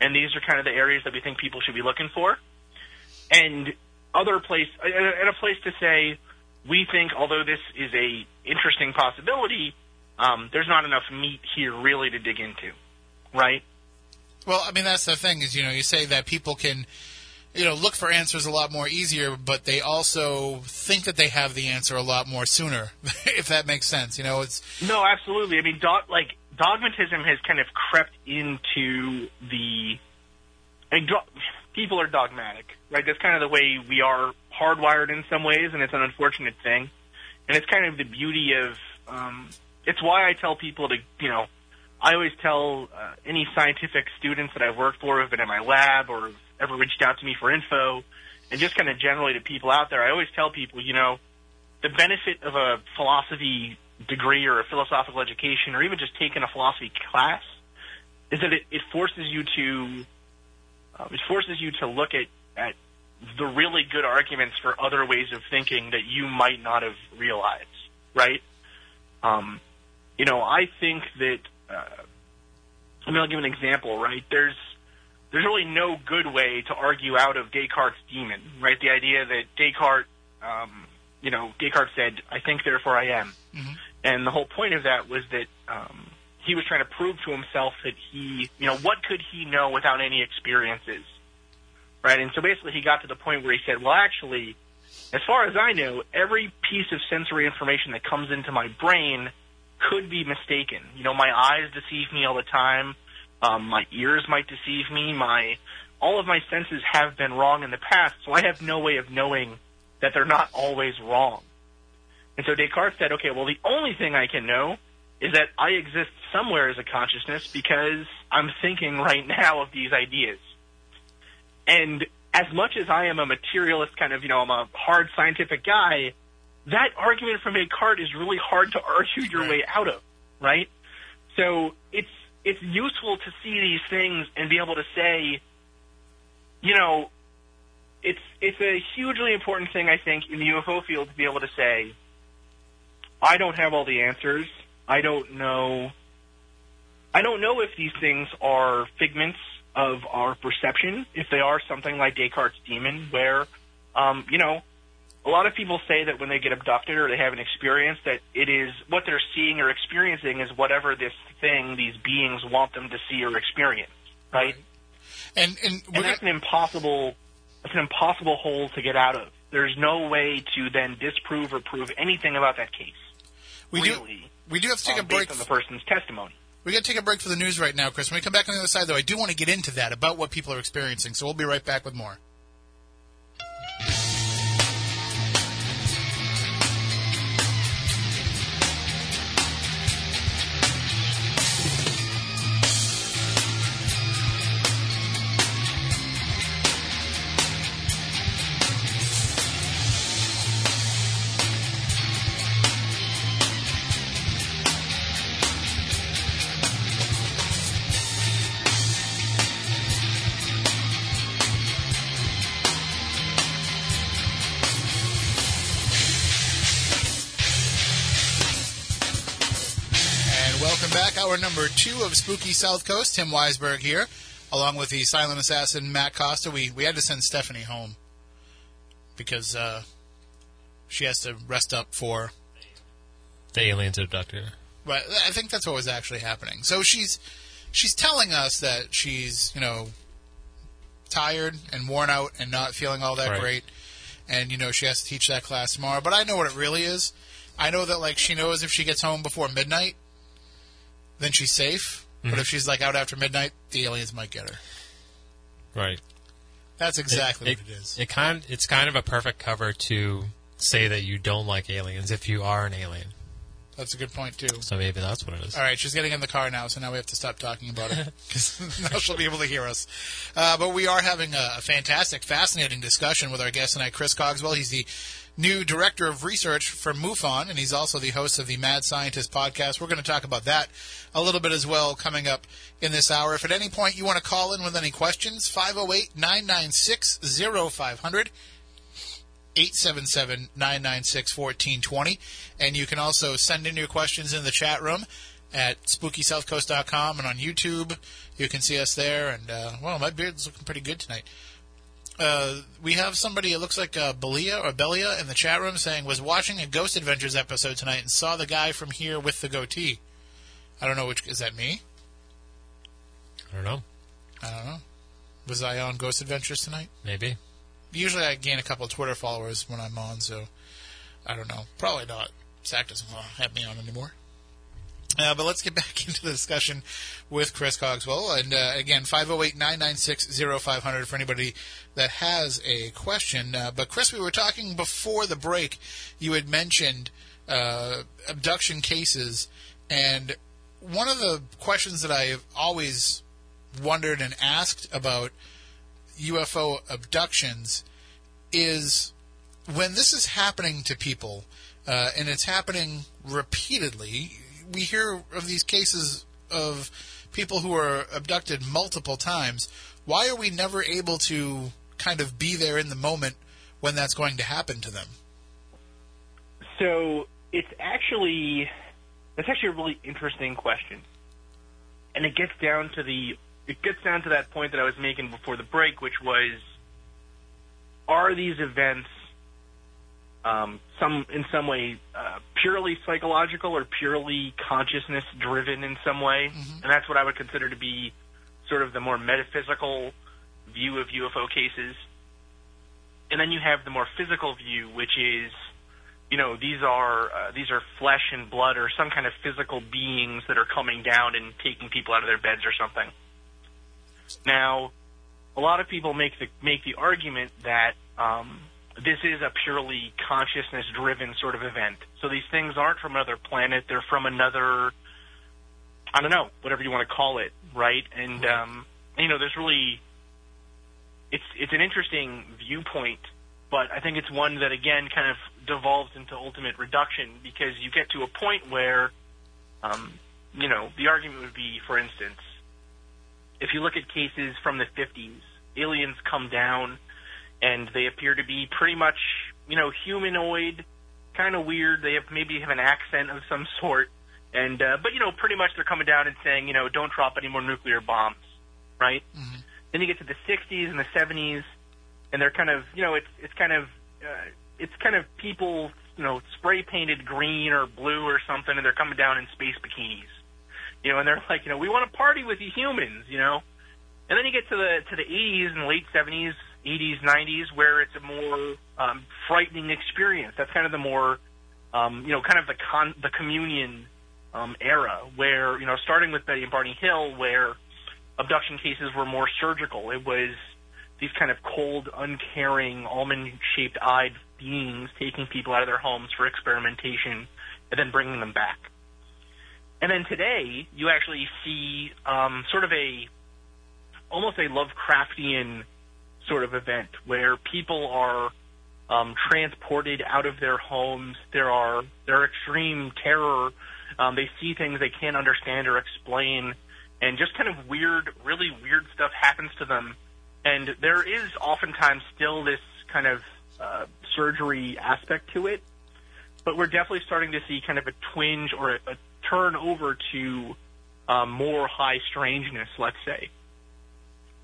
and these are kind of the areas that we think people should be looking for. And other place, and a place to say, we think although this is a interesting possibility, um, there's not enough meat here really to dig into, right? Well, I mean that's the thing is you know you say that people can you know look for answers a lot more easier, but they also think that they have the answer a lot more sooner. if that makes sense, you know it's No, absolutely. I mean, dog, like dogmatism has kind of crept into the. I mean, do- people are dogmatic, right? That's kind of the way we are hardwired in some ways, and it's an unfortunate thing. And it's kind of the beauty of. Um, it's why I tell people to, you know, I always tell uh, any scientific students that I've worked for, who've been in my lab or have ever reached out to me for info, and just kind of generally to people out there, I always tell people, you know, the benefit of a philosophy degree or a philosophical education or even just taking a philosophy class is that it, it forces you to uh, it forces you to look at, at the really good arguments for other ways of thinking that you might not have realized, right? Um, you know, I think that uh, I mean, I'll give an example, right? There's there's really no good way to argue out of Descartes' demon, right? The idea that Descartes, um, you know, Descartes said, "I think, therefore I am," and the whole point of that was that um, he was trying to prove to himself that he, you know, what could he know without any experiences, right? And so basically, he got to the point where he said, "Well, actually, as far as I know, every piece of sensory information that comes into my brain could be mistaken. You know, my eyes deceive me all the time. Um, my ears might deceive me. My all of my senses have been wrong in the past, so I have no way of knowing that they're not always wrong. And so Descartes said, okay, well, the only thing I can know is that I exist somewhere as a consciousness because I'm thinking right now of these ideas. And as much as I am a materialist kind of, you know, I'm a hard scientific guy, that argument from Descartes is really hard to argue your Right. way out of, right? So it's it's useful to see these things and be able to say, you know, it's it's a hugely important thing I think in the UFO field to be able to say, I don't have all the answers. I don't know. I don't know if these things are figments of our perception. If they are something like Descartes' demon, where, um, you know, a lot of people say that when they get abducted or they have an experience, that it is what they're seeing or experiencing is whatever this thing, these beings want them to see or experience, right? And and And that's an impossible, that's an impossible hole to get out of. There's no way to then disprove or prove anything about that case. we do we do have to take a um, break. based on the person's testimony. We got to take a break for the news right now, Chris. When we come back on the other side, though, I do want to get into that about what people are experiencing. So we'll be right back with more. Two of Spooky South Coast. Tim Weisberg here, along with the silent assassin Matt Costa. We we had to send Stephanie home because uh, she has to rest up for. The aliens abducted her. Right, I think that's what was actually happening. So she's she's telling us that she's you know tired and worn out and not feeling all that Right. great, and you know she has to teach that class tomorrow. But I know what it really is. I know that like she knows if she gets home before midnight, then she's safe. But if she's like out after midnight, the aliens might get her. Right. That's exactly it, what it is. It kind it's kind of a perfect cover to say that you don't like aliens if you are an alien. That's a good point too. So maybe that's what it is. All right, she's getting in the car now, so now we have to stop talking about it because now she'll be able to hear us. Uh, but we are having a, a fantastic, fascinating discussion with our guest tonight, Chris Cogswell. He's the new director of research for MUFON, and he's also the host of the Mad Scientist podcast. We're going to talk about that a little bit as well coming up in this hour. If at any point you want to call in with any questions, 508 996 0500. 877-996-1420. And you can also send in your questions in the chat room at spookysouthcoast.com and on YouTube. You can see us there. And, uh, well, my beard's looking pretty good tonight. Uh, we have somebody, it looks like uh, Belia or Belia in the chat room saying, was watching a Ghost Adventures episode tonight and saw the guy from here with the goatee. I don't know which, is that me? I don't know. I don't know. Was I on Ghost Adventures tonight? Maybe. Usually I gain a couple of Twitter followers when I'm on, so I don't know. Probably not. Zach doesn't have me on anymore. Uh, but let's get back into the discussion with Chris Cogswell. And uh, again, 508 996 0500 for anybody that has a question. Uh, but Chris, we were talking before the break. You had mentioned uh, abduction cases. And one of the questions that I've always wondered and asked about UFO abductions is when this is happening to people, uh, and it's happening repeatedly, we hear of these cases of people who are abducted multiple times. Why are we never able to kind of be there in the moment when that's going to happen to them? So it's actually that's actually a really interesting question, and it gets down to the it gets down to that point that I was making before the break, which was are these events um, some in some way uh, purely psychological or purely consciousness driven in some way, and that's what I would consider to be sort of the more metaphysical view of UFO cases. And then you have the more physical view, which is you know these are uh, these are flesh and blood or some kind of physical beings that are coming down and taking people out of their beds or something. Now, a lot of people make the make the argument that um, this is a purely consciousness-driven sort of event. So these things aren't from another planet; they're from another, I don't know, whatever you want to call it, right? And um, you know, there's really it's it's an interesting viewpoint, but I think it's one that again kind of devolves into ultimate reduction because you get to a point where, um, you know, the argument would be, for instance, if you look at cases from the 50s, aliens come down and they appear to be pretty much, you know, humanoid, kind of weird. They have maybe have an accent of some sort, and uh, but you know, pretty much they're coming down and saying, you know, don't drop any more nuclear bombs, right? Mm-hmm. Then you get to the 60s and the 70s, and they're kind of, you know, it's it's kind of uh, it's kind of people, you know, spray painted green or blue or something, and they're coming down in space bikinis, you know, and they're like, you know, we want to party with you humans, you know. And then you get to the to the 80s and late 70s, 80s, 90s, where it's a more um, frightening experience. That's kind of the more, um, you know, kind of the con- the communion um, era, where you know, starting with Betty and Barney Hill, where abduction cases were more surgical. It was these kind of cold, uncaring, almond-shaped eyed beings taking people out of their homes for experimentation and then bringing them back. And then today, you actually see um, sort of a almost a Lovecraftian sort of event where people are um, transported out of their homes. There are there are extreme terror. Um, they see things they can't understand or explain, and just kind of weird, really weird stuff happens to them. And there is oftentimes still this kind of uh, surgery aspect to it, but we're definitely starting to see kind of a twinge or a, a turn over to um, more high strangeness, let's say.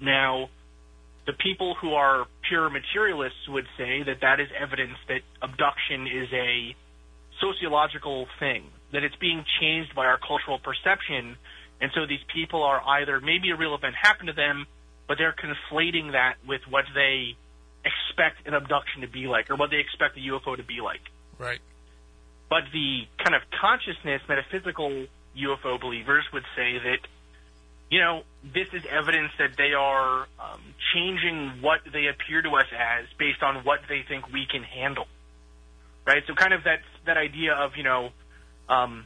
Now, the people who are pure materialists would say that that is evidence that abduction is a sociological thing, that it's being changed by our cultural perception, and so these people are either maybe a real event happened to them, but they're conflating that with what they expect an abduction to be like, or what they expect a UFO to be like. Right. But the kind of consciousness, metaphysical UFO believers would say that you know, this is evidence that they are um, changing what they appear to us as based on what they think we can handle, right? So, kind of that that idea of you know, um,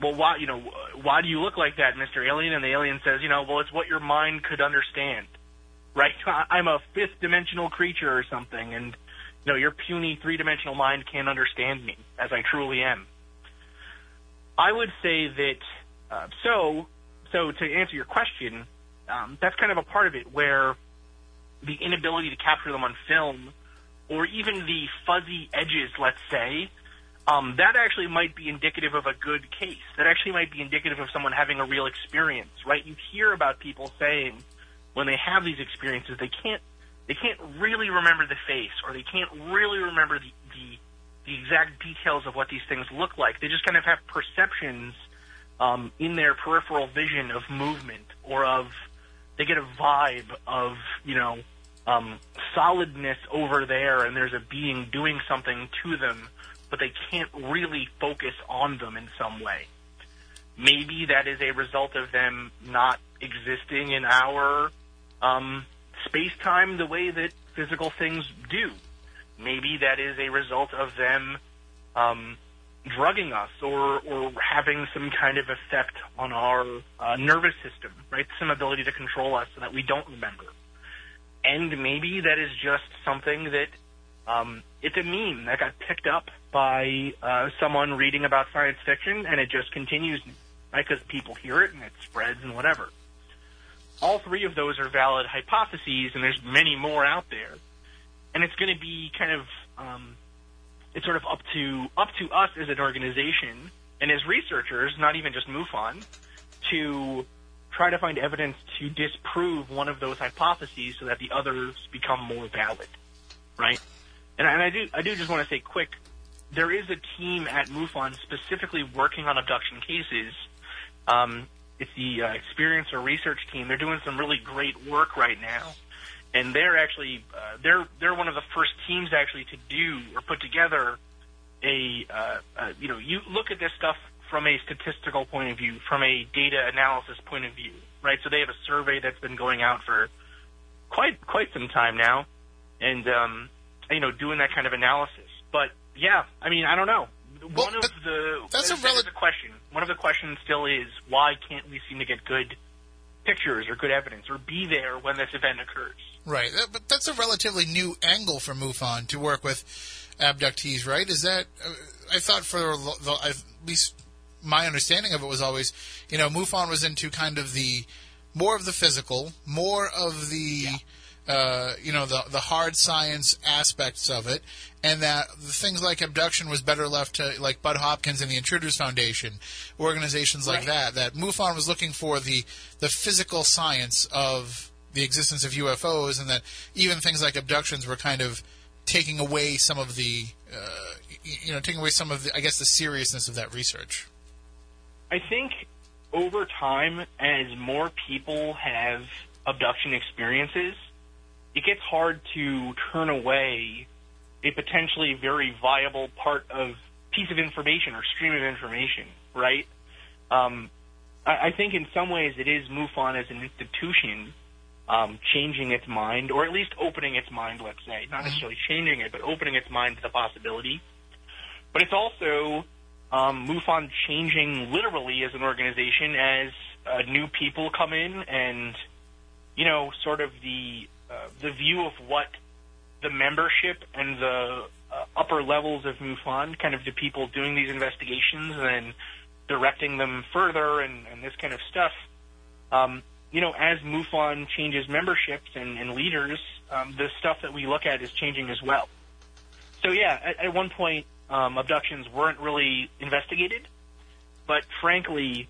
well, why you know, why do you look like that, Mister Alien? And the alien says, you know, well, it's what your mind could understand, right? I'm a fifth dimensional creature or something, and you know, your puny three dimensional mind can't understand me as I truly am. I would say that uh, so so to answer your question, um, that's kind of a part of it where the inability to capture them on film, or even the fuzzy edges, let's say, um, that actually might be indicative of a good case. That actually might be indicative of someone having a real experience, right? You hear about people saying when they have these experiences, they can't they can't really remember the face, or they can't really remember the the, the exact details of what these things look like. They just kind of have perceptions um, in their peripheral vision of movement or of they get a vibe of you know um, solidness over there, and there's a being doing something to them, but they can't really focus on them in some way. Maybe that is a result of them not existing in our um, space time the way that physical things do. Maybe that is a result of them um, drugging us or, or having some kind of effect on our uh, nervous system, right? Some ability to control us so that we don't remember. And maybe that is just something that um, it's a meme that got picked up by uh, someone reading about science fiction, and it just continues, right? Because people hear it and it spreads and whatever. All three of those are valid hypotheses, and there's many more out there. And it's going to be kind of um, it's sort of up to up to us as an organization and as researchers, not even just MUFON, to try to find evidence to disprove one of those hypotheses so that the others become more valid, right? And, and I do I do just want to say quick, there is a team at MUFON specifically working on abduction cases. Um, it's the uh, or research team. They're doing some really great work right now and they're actually uh, they're they're one of the first teams actually to do or put together a uh, uh, you know you look at this stuff from a statistical point of view, from a data analysis point of view, right? So they have a survey that's been going out for quite quite some time now, and um, you know doing that kind of analysis. But yeah, I mean I don't know. Well, one of the that's a rel- question. One of the questions still is why can't we seem to get good pictures or good evidence or be there when this event occurs? Right, that, but that's a relatively new angle for MUFON to work with abductees, right? Is that uh, I thought for the, the, at least my understanding of it was always, you know, MUFON was into kind of the more of the physical, more of the uh, you know the the hard science aspects of it, and that the things like abduction was better left to like Bud Hopkins and the Intruders Foundation, organizations like Right. that. That MUFON was looking for the the physical science of the existence of UFOs, and that even things like abductions were kind of taking away some of the uh, you know taking away some of the I guess the seriousness of that research. I think over time, as more people have abduction experiences, it gets hard to turn away a potentially very viable part of piece of information or stream of information, right? Um, I, I think in some ways it is MUFON as an institution um, changing its mind, or at least opening its mind, let's say. Not necessarily changing it, but opening its mind to the possibility. But it's also um, MUFON changing literally as an organization as uh, new people come in and, you know, sort of the uh, the view of what the membership and the uh, upper levels of MUFON, kind of the people doing these investigations and directing them further and, and this kind of stuff. Um, you know, as MUFON changes memberships and, and leaders, um, the stuff that we look at is changing as well. So yeah, at, at one point, um, abductions weren't really investigated, but frankly,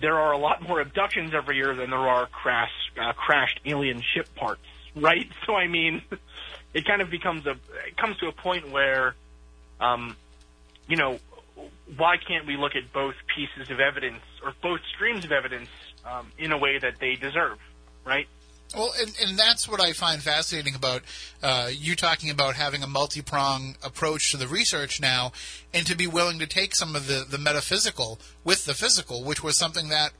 there are a lot more abductions every year than there are crash, uh, crashed alien ship parts, right? So I mean, it kind of becomes a it comes to a point where, um, you know, why can't we look at both pieces of evidence or both streams of evidence um, in a way that they deserve, right? Well, and, and that's what I find fascinating about uh, you talking about having a multi prong approach to the research now, and to be willing to take some of the, the metaphysical with the physical, which was something that,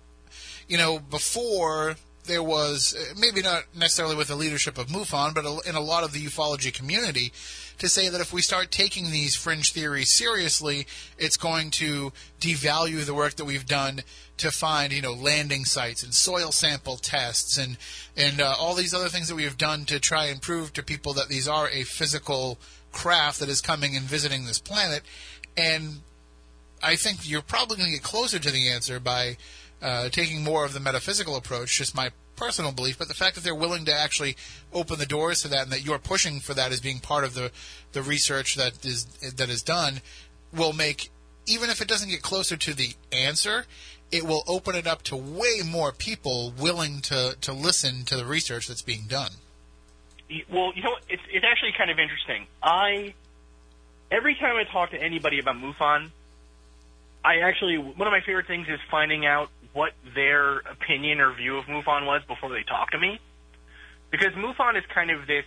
you know, before there was uh, maybe not necessarily with the leadership of MUFON, but in a lot of the ufology community, to say that if we start taking these fringe theories seriously, it's going to devalue the work that we've done to find, you know, landing sites and soil sample tests and and uh, all these other things that we have done to try and prove to people that these are a physical craft that is coming and visiting this planet. And I think you're probably going to get closer to the answer by uh, taking more of the metaphysical approach. Just my personal belief, but the fact that they're willing to actually open the doors to that, and that you're pushing for that as being part of the the research that is that is done, will make even if it doesn't get closer to the answer, it will open it up to way more people willing to to listen to the research that's being done. Well, you know, it's it's actually kind of interesting. I every time I talk to anybody about MUFON, I actually one of my favorite things is finding out what their opinion or view of MUFON was before they talk to me, because MUFON is kind of this.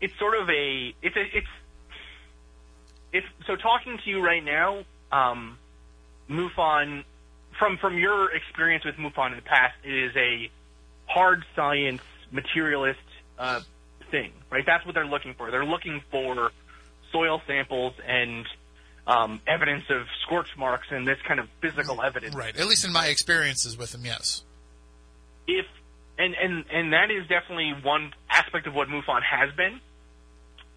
It's sort of a it's a it's it's so talking to you right now. Um, MUFON from from your experience with MUFON in the past, it is a hard science materialist uh, thing, right? That's what they're looking for. They're looking for soil samples and um, evidence of scorch marks and this kind of physical evidence. Right. At least in my experiences with them, yes. If and and and that is definitely one aspect of what MUFON has been.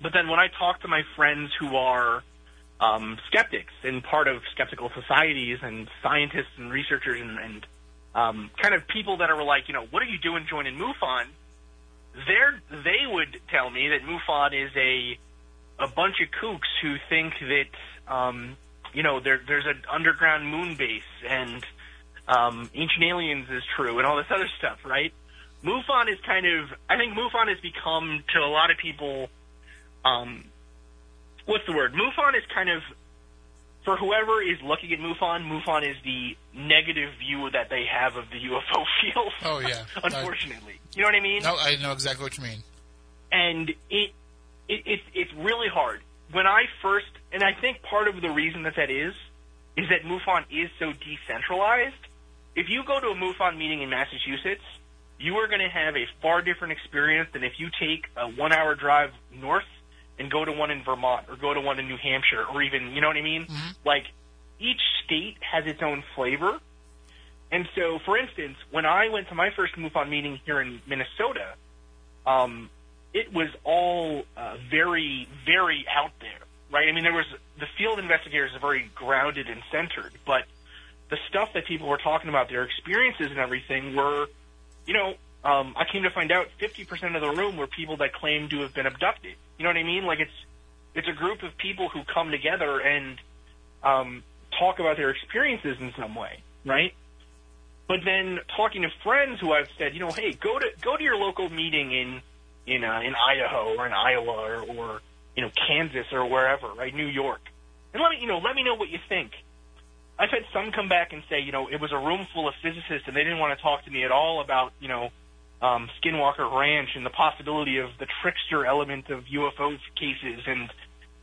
But then when I talk to my friends who are um, skeptics and part of skeptical societies and scientists and researchers and, and um, kind of people that are like, you know, what are you doing joining MUFON? They're, they would tell me that MUFON is a a bunch of kooks who think that um, you know there, there's an underground moon base and um, Ancient Aliens is true and all this other stuff, right? MUFON is kind of I think MUFON has become to a lot of people um, what's the word? MUFON is kind of for whoever is looking at MUFON, MUFON is the negative view that they have of the UFO field. Oh, yeah. unfortunately, you know what I mean? No, I know exactly what you mean. and it, it it's it's really hard. When I first, and I think part of the reason that that is, is that MUFON is so decentralized. If you go to a MUFON meeting in Massachusetts, you are going to have a far different experience than if you take a one-hour drive north and go to one in Vermont or go to one in New Hampshire or even, you know what I mean? Like each state has its own flavor. And so, for instance, when I went to my first MUFON meeting here in Minnesota, um, it was all uh, very, very out there, right? I mean, there was the field investigators are very grounded and centered, but the stuff that people were talking about, their experiences and everything, were, you know, um, I came to find out 50% of the room were people that claimed to have been abducted. You know what I mean? Like it's it's a group of people who come together and um, talk about their experiences in some way, right? But then talking to friends who I've said, you know, hey, go to go to your local meeting in in uh, in Idaho or in Iowa or, or you know Kansas or wherever, right? New York, and let me you know let me know what you think. I've had some come back and say, you know, it was a room full of physicists and they didn't want to talk to me at all about, you know, um, Skinwalker Ranch and the possibility of the trickster element of UFO cases. And,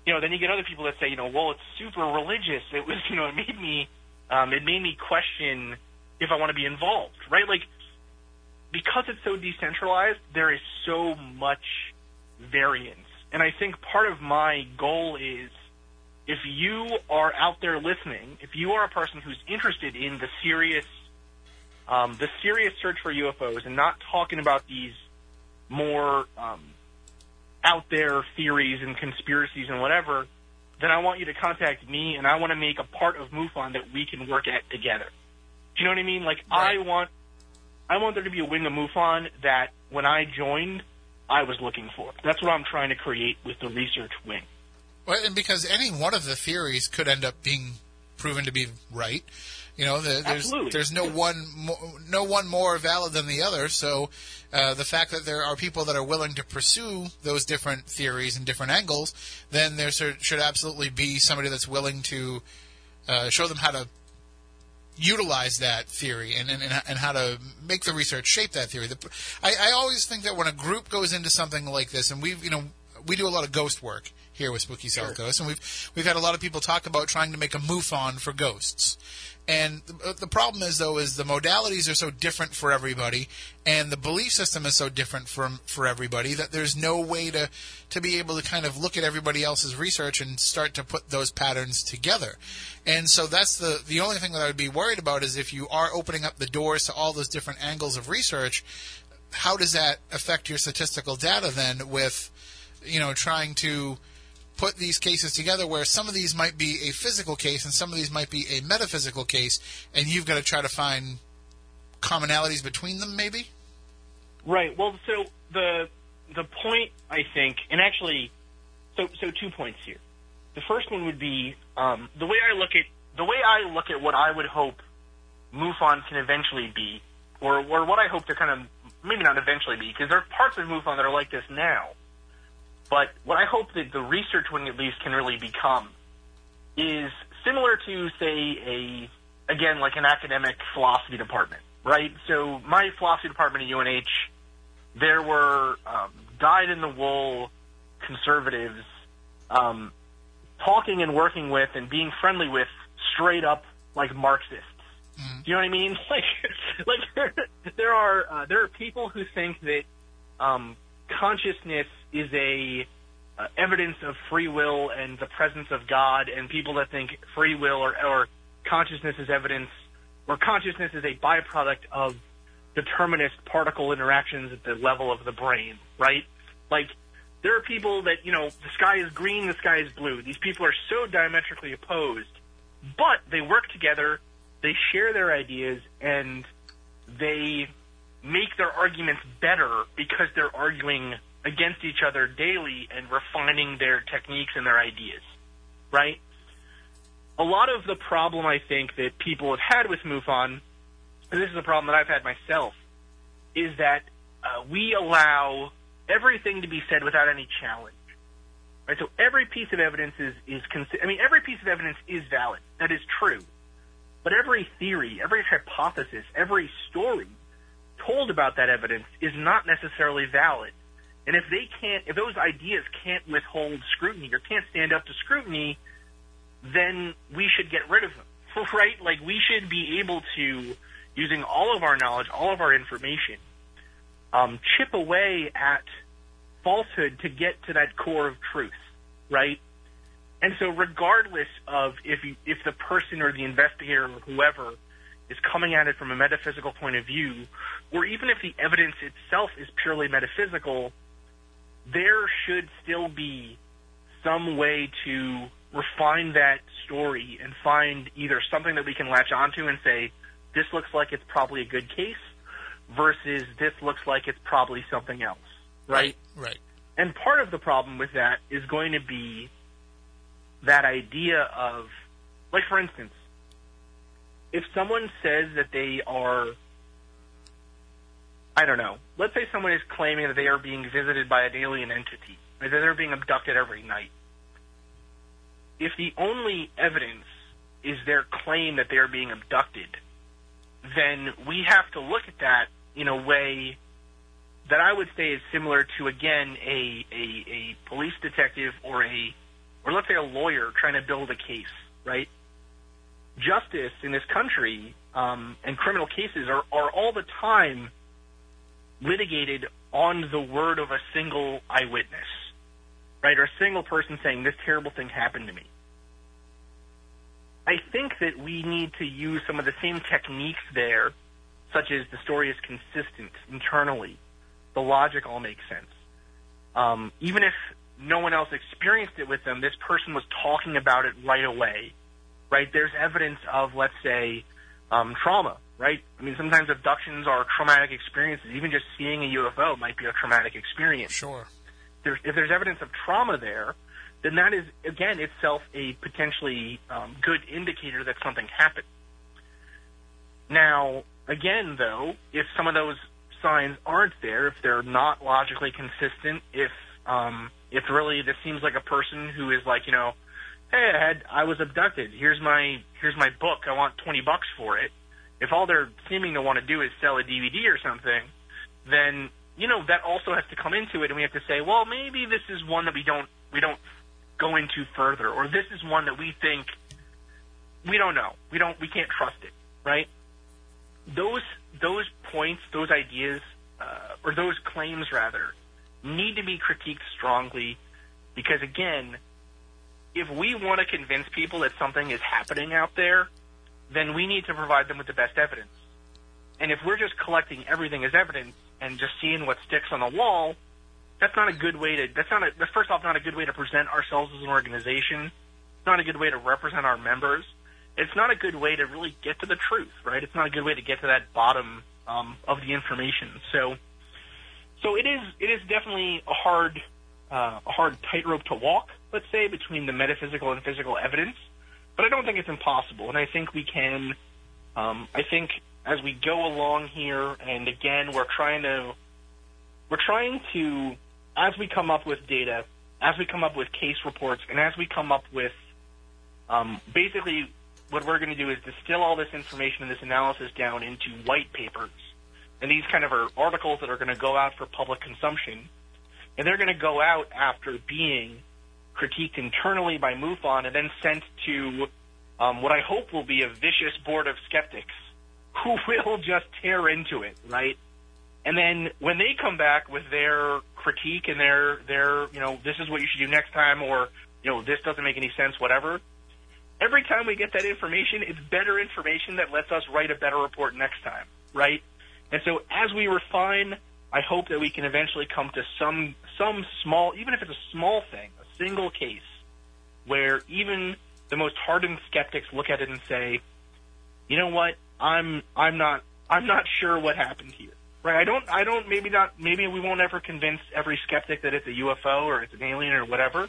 you know, then you get other people that say, you know, well, it's super religious. It was, you know, it made me, um, it made me question if I want to be involved, right? Like, because it's so decentralized, there is so much variance. And I think part of my goal is if you are out there listening, if you are a person who's interested in the serious um, the serious search for UFOs and not talking about these more um, out there theories and conspiracies and whatever, then I want you to contact me and I want to make a part of MUFON that we can work at together. Do you know what I mean? Like Right. I want, I want there to be a wing of MUFON that when I joined, I was looking for. That's what I'm trying to create with the research wing. Well, and because any one of the theories could end up being proven to be right. You know, the, there's Absolutely. there's no one mo- no one more valid than the other. So uh, the fact that there are people that are willing to pursue those different theories and different angles, then there should, should absolutely be somebody that's willing to uh, show them how to utilize that theory and, and, and how to make the research shape that theory. The, I, I always think that when a group goes into something like this, and we've, you know, we do a lot of ghost work here with Spooky South Coast, and we've we've had a lot of people talk about trying to make a MUFON for ghosts. And the, problem is, though, is the modalities are so different for everybody, and the belief system is so different from for everybody that there's no way to to be able to kind of look at everybody else's research and start to put those patterns together. And so that's the the only thing that I would be worried about is if you are opening up the doors to all those different angles of research, how does that affect your statistical data then with you know trying to put these cases together where some of these might be a physical case and some of these might be a metaphysical case and you've got to try to find commonalities between them maybe Right. Well, so the the point I think, and actually, so so two points here. The first one would be um, the way I look at the way I look at what I would hope MUFON can eventually be, or or what I hope to kind of maybe not eventually be, because there are parts of MUFON that are like this now. But what I hope that the research wing at least can really become is similar to say a again like an academic philosophy department, right? So my philosophy department at UNH there were um, dyed in the wool conservatives um, talking and working with and being friendly with straight up like Marxists. Do you know what I mean? Like, like there, there are uh, there are people who think that um, consciousness is a uh, evidence of free will and the presence of God, and people that think free will or, or consciousness is evidence, or consciousness is a byproduct of determinist particle interactions at the level of the brain, right? Like, there are people that, you know, the sky is green, the sky is blue. These people are so diametrically opposed, but they work together, they share their ideas, and they make their arguments better because they're arguing against each other daily and refining their techniques and their ideas, right? A lot of the problem I think that people have had with MUFON and this is a problem that I've had myself, is that uh, we allow everything to be said without any challenge. Right? So every piece of evidence is is consi- I mean every piece of evidence is valid. That is true. But every theory, every hypothesis, every story told about that evidence is not necessarily valid. And if they can't, if those ideas can't withhold scrutiny or can't stand up to scrutiny, then we should get rid of them, right? Like we should be able to using all of our knowledge, all of our information, um, chip away at falsehood to get to that core of truth, right? And so, regardless of if you, if the person or the investigator or whoever is coming at it from a metaphysical point of view, or even if the evidence itself is purely metaphysical, there should still be some way to refine that story and find either something that we can latch onto and say, this looks like it's probably a good case, versus this looks like it's probably something else, right? Right. And part of the problem with that is going to be that idea of, like, for instance, if someone says that they are, I don't know, let's say someone is claiming that they are being visited by an alien entity, or that they're being abducted every night. If the only evidence is their claim that they are being abducted, then we have to look at that in a way that I would say is similar to again a, a, a police detective or a or let's say a lawyer trying to build a case, right? Justice in this country um, and criminal cases are, are all the time litigated on the word of a single eyewitness, right? Or a single person saying this terrible thing happened to me. I think that we need to use some of the same techniques there, such as the story is consistent internally, the logic all makes sense. Um, even if no one else experienced it with them, this person was talking about it right away, right? There's evidence of, let's say, um, trauma, right? I mean, sometimes abductions are traumatic experiences. Even just seeing a UFO might be a traumatic experience. Sure. There's, if there's evidence of trauma there, then that is, again, itself a potentially um, good indicator that something happened. Now, again, though, if some of those signs aren't there, if they're not logically consistent, if um, if really this seems like a person who is like, you know, hey, I had I was abducted. Here's my here's my book. I want twenty bucks for it. If all they're seeming to want to do is sell a DVD or something, then you know that also has to come into it, and we have to say, well, maybe this is one that we don't we don't go into further, or this is one that we think we don't know. We don't we can't trust it, right? Those those points, those ideas, uh, or those claims rather, need to be critiqued strongly because again, if we want to convince people that something is happening out there, then we need to provide them with the best evidence. And if we're just collecting everything as evidence and just seeing what sticks on the wall, that's not a good way to. That's not a. That's first off not a good way to present ourselves as an organization. It's not a good way to represent our members. It's not a good way to really get to the truth, right? It's not a good way to get to that bottom um, of the information. So, so it is. It is definitely a hard, uh, a hard tightrope to walk. Let's say between the metaphysical and physical evidence, but I don't think it's impossible, and I think we can. Um, I think as we go along here, and again, we're trying to, we're trying to as we come up with data, as we come up with case reports, and as we come up with um, basically what we're going to do is distill all this information and this analysis down into white papers. And these kind of are articles that are going to go out for public consumption. And they're going to go out after being critiqued internally by MUFON and then sent to um, what I hope will be a vicious board of skeptics who will just tear into it, right? And then when they come back with their critique and their their you know this is what you should do next time or you know this doesn't make any sense whatever every time we get that information it's better information that lets us write a better report next time right and so as we refine i hope that we can eventually come to some some small even if it's a small thing a single case where even the most hardened skeptics look at it and say you know what i'm i'm not i'm not sure what happened here Right. I don't. I don't. Maybe not. Maybe we won't ever convince every skeptic that it's a UFO or it's an alien or whatever.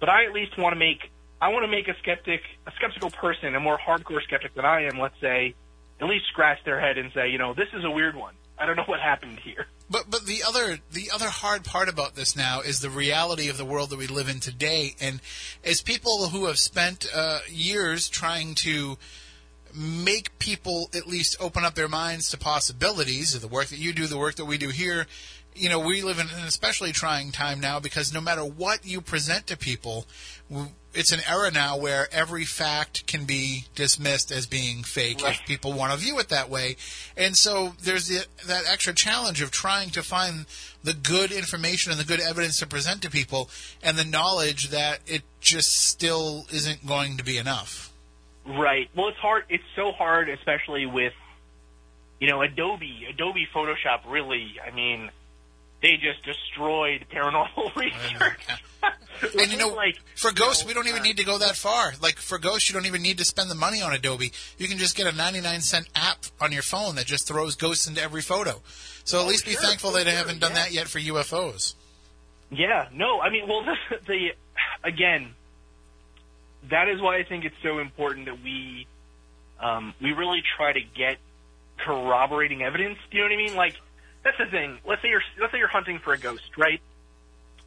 But I at least want to make. I want to make a skeptic, a skeptical person, a more hardcore skeptic than I am. Let's say, at least scratch their head and say, you know, this is a weird one. I don't know what happened here. But but the other the other hard part about this now is the reality of the world that we live in today, and as people who have spent uh, years trying to make people at least open up their minds to possibilities. Of the work that you do, the work that we do here, you know, we live in an especially trying time now because no matter what you present to people, it's an era now where every fact can be dismissed as being fake right. if people want to view it that way. And so there's the, that extra challenge of trying to find the good information and the good evidence to present to people and the knowledge that it just still isn't going to be enough. Right. Well, it's hard. It's so hard, especially with, you know, Adobe. Adobe Photoshop really. I mean, they just destroyed paranormal research. And you know, like for Ghost, we don't even need to go that far. Like for Ghost, you don't even need to spend the money on Adobe. You can just get a 99 cent app on your phone that just throws ghosts into every photo. So at least be sure. thankful they Sure, haven't done yeah. that yet for UFOs. Yeah, no, I mean, well, the, the again, that is why I think it's so important that we um, we really try to get corroborating evidence. Do you know what I mean? Like that's the thing. Let's say you're let's say you're hunting for a ghost, right?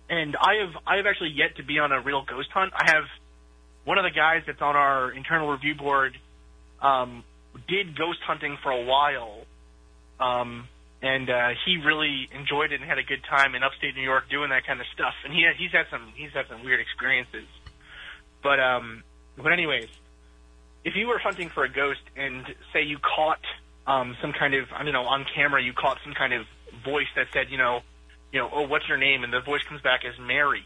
And I have I have actually yet to be on a real ghost hunt. I have one of the guys that's on our internal review board um, did ghost hunting for a while, um, and uh, he really enjoyed it and had a good time in upstate New York doing that kind of stuff. And he he's had some he's had some weird experiences. But um, but anyways, if you were hunting for a ghost and say you caught um, some kind of I don't know on camera you caught some kind of voice that said you know you know oh what's your name and the voice comes back as Mary,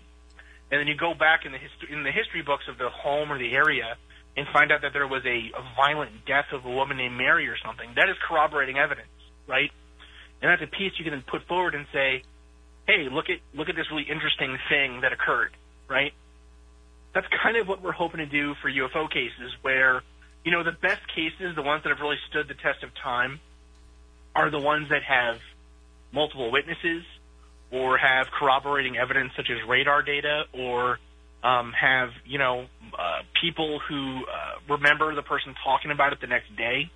and then you go back in the hist- in the history books of the home or the area and find out that there was a, a violent death of a woman named Mary or something. That is corroborating evidence, right? And that's a piece you can then put forward and say, hey, look at look at this really interesting thing that occurred, right? That's kind of what we're hoping to do for UFO cases, where you know the best cases, the ones that have really stood the test of time, are the ones that have multiple witnesses or have corroborating evidence such as radar data or um, have you know uh, people who uh, remember the person talking about it the next day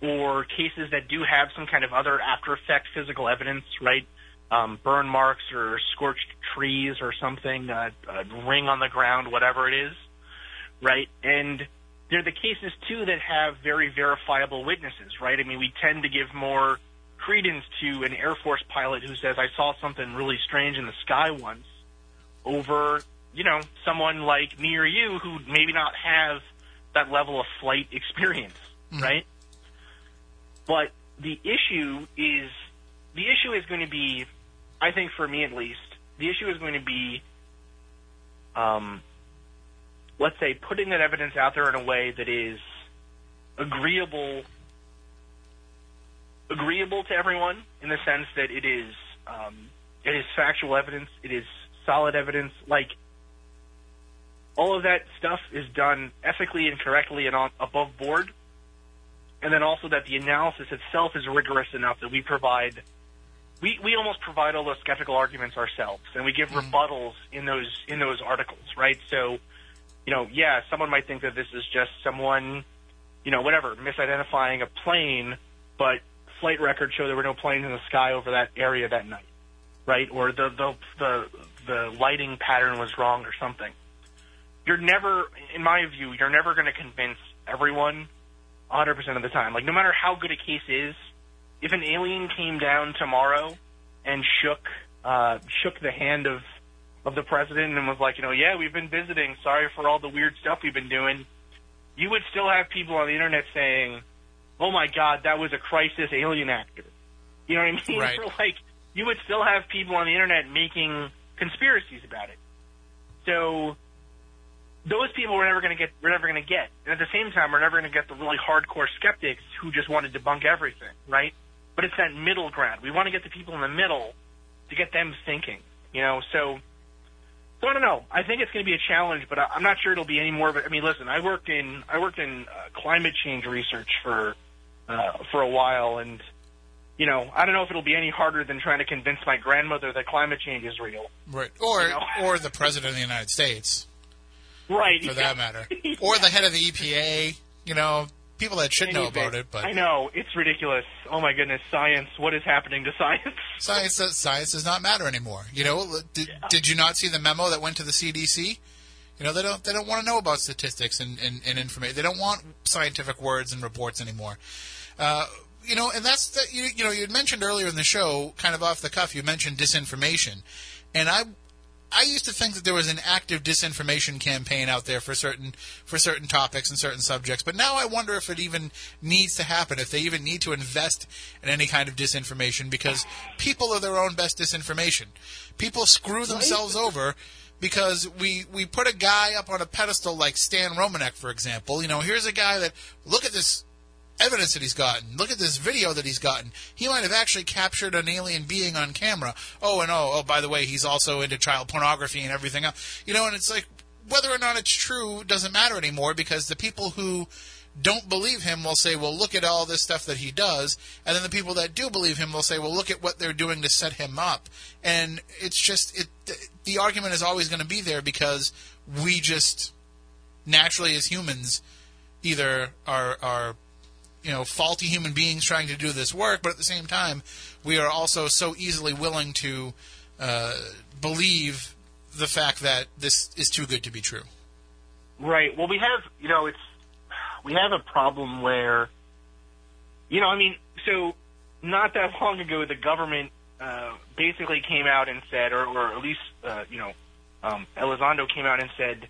or cases that do have some kind of other after effect physical evidence, right? Um, burn marks or scorched trees or something, uh, a ring on the ground, whatever it is, right? And they're the cases too that have very verifiable witnesses, right? I mean, we tend to give more credence to an Air Force pilot who says, "I saw something really strange in the sky once," over you know someone like me or you who maybe not have that level of flight experience, right? But the issue is the issue is going to be, I think for me at least, the issue is going to be, um, let's say, putting that evidence out there in a way that is agreeable, agreeable to everyone in the sense that it is, um, it is factual evidence, it is solid evidence, like. All of that stuff is done ethically and correctly and on, above board, and then also that the analysis itself is rigorous enough that we provide we, we almost provide all those skeptical arguments ourselves and we give rebuttals in those in those articles right so you know yeah someone might think that this is just someone you know whatever misidentifying a plane but flight records show there were no planes in the sky over that area that night right or the the the, the lighting pattern was wrong or something you're never in my view you're never going to convince everyone 100% of the time. Like, no matter how good a case is, if an alien came down tomorrow and shook uh, shook the hand of of the president and was like, you know, yeah, we've been visiting. Sorry for all the weird stuff we've been doing. You would still have people on the internet saying, "Oh my God, that was a crisis alien actor." You know what I mean? Right. Like, you would still have people on the internet making conspiracies about it. So those people we're never going to get. We're never going to get. And at the same time, we're never going to get the really hardcore skeptics who just want to debunk everything, right? But it's that middle ground. We want to get the people in the middle to get them thinking, you know. So, so I don't know. I think it's going to be a challenge, but I, I'm not sure it'll be any more. Of a, I mean, listen, I worked in I worked in uh, climate change research for uh, for a while, and you know, I don't know if it'll be any harder than trying to convince my grandmother that climate change is real. Right. Or You know. or the president of the United States, Right. for that matter. Or the head of the EPA. You know, people that should know about it, but I know it's ridiculous. Oh my goodness, science! What is happening to science? science science does not matter anymore. You know, did, did you not see the memo that went to the CDC? You know, they don't they don't want to know about statistics and, and, and information. They don't want scientific words and reports anymore. Uh, you know, and that's the, you, you know you had mentioned earlier in the show, kind of off the cuff, you mentioned disinformation, and I I used to think that there was an active disinformation campaign out there for certain for certain topics and certain subjects, but now I wonder if it even needs to happen, if they even need to invest in any kind of disinformation, because people are their own best disinformation. People screw themselves over because we we put a guy up on a pedestal like Stan Romanek, for example. You know, here's a guy that look at this evidence that he's gotten. Look at this video that he's gotten. He might have actually captured an alien being on camera. Oh, and oh, oh, by the way, he's also into child pornography and everything else. You know, and it's like whether or not it's true doesn't matter anymore because the people who don't believe him will say, well, look at all this stuff that he does. And then the people that do believe him will say, well, look at what they're doing to set him up. And it's just, it, the argument is always going to be there because we just naturally as humans either are, are, you know, faulty human beings trying to do this work, but at the same time, we are also so easily willing to uh, believe the fact that this is too good to be true. Right. Well, we have, you know, it's we have a problem where, you know, I mean, so not that long ago, the government uh, basically came out and said, or, or at least, uh, you know, um, Elizondo came out and said,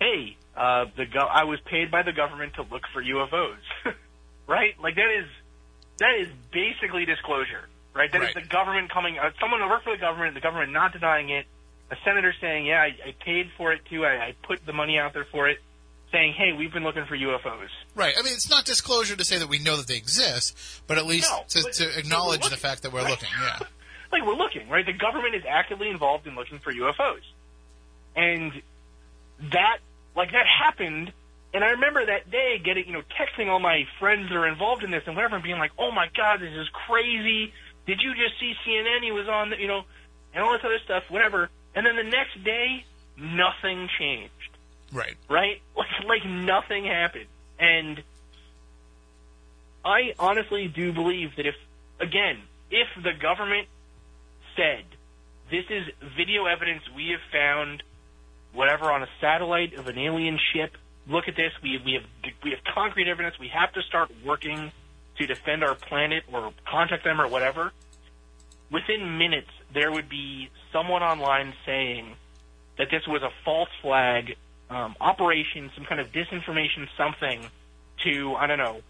"Hey, uh, the go- I was paid by the government to look for UFOs." right? Like that is that is basically disclosure, right? That is Right. the government coming, uh, someone who worked for the government, the government not denying it, a senator saying, "Yeah, I, I paid for it too. I, I put the money out there for it." Saying, "Hey, we've been looking for UFOs." Right. I mean, it's not disclosure to say that we know that they exist, but at least No, to, but- to acknowledge the fact that we're right? looking. Yeah. like we're looking, right? The government is actively involved in looking for UFOs. And that, like, that happened. And I remember that day getting, you know, texting all my friends that are involved in this and whatever and being like, oh my God, this is crazy. Did you just see CNN? He was on, the, you know, and all this other stuff, whatever. And then the next day, nothing changed Right. right? Like, like nothing happened. And I honestly do believe that if, again, if the government said, this is video evidence we have found, whatever, on a satellite of an alien ship, look at this, we, we have, we have concrete evidence, we have to start working to defend our planet or contact them or whatever, within minutes there would be someone online saying that this was a false flag um, operation, some kind of disinformation, something to I don't know,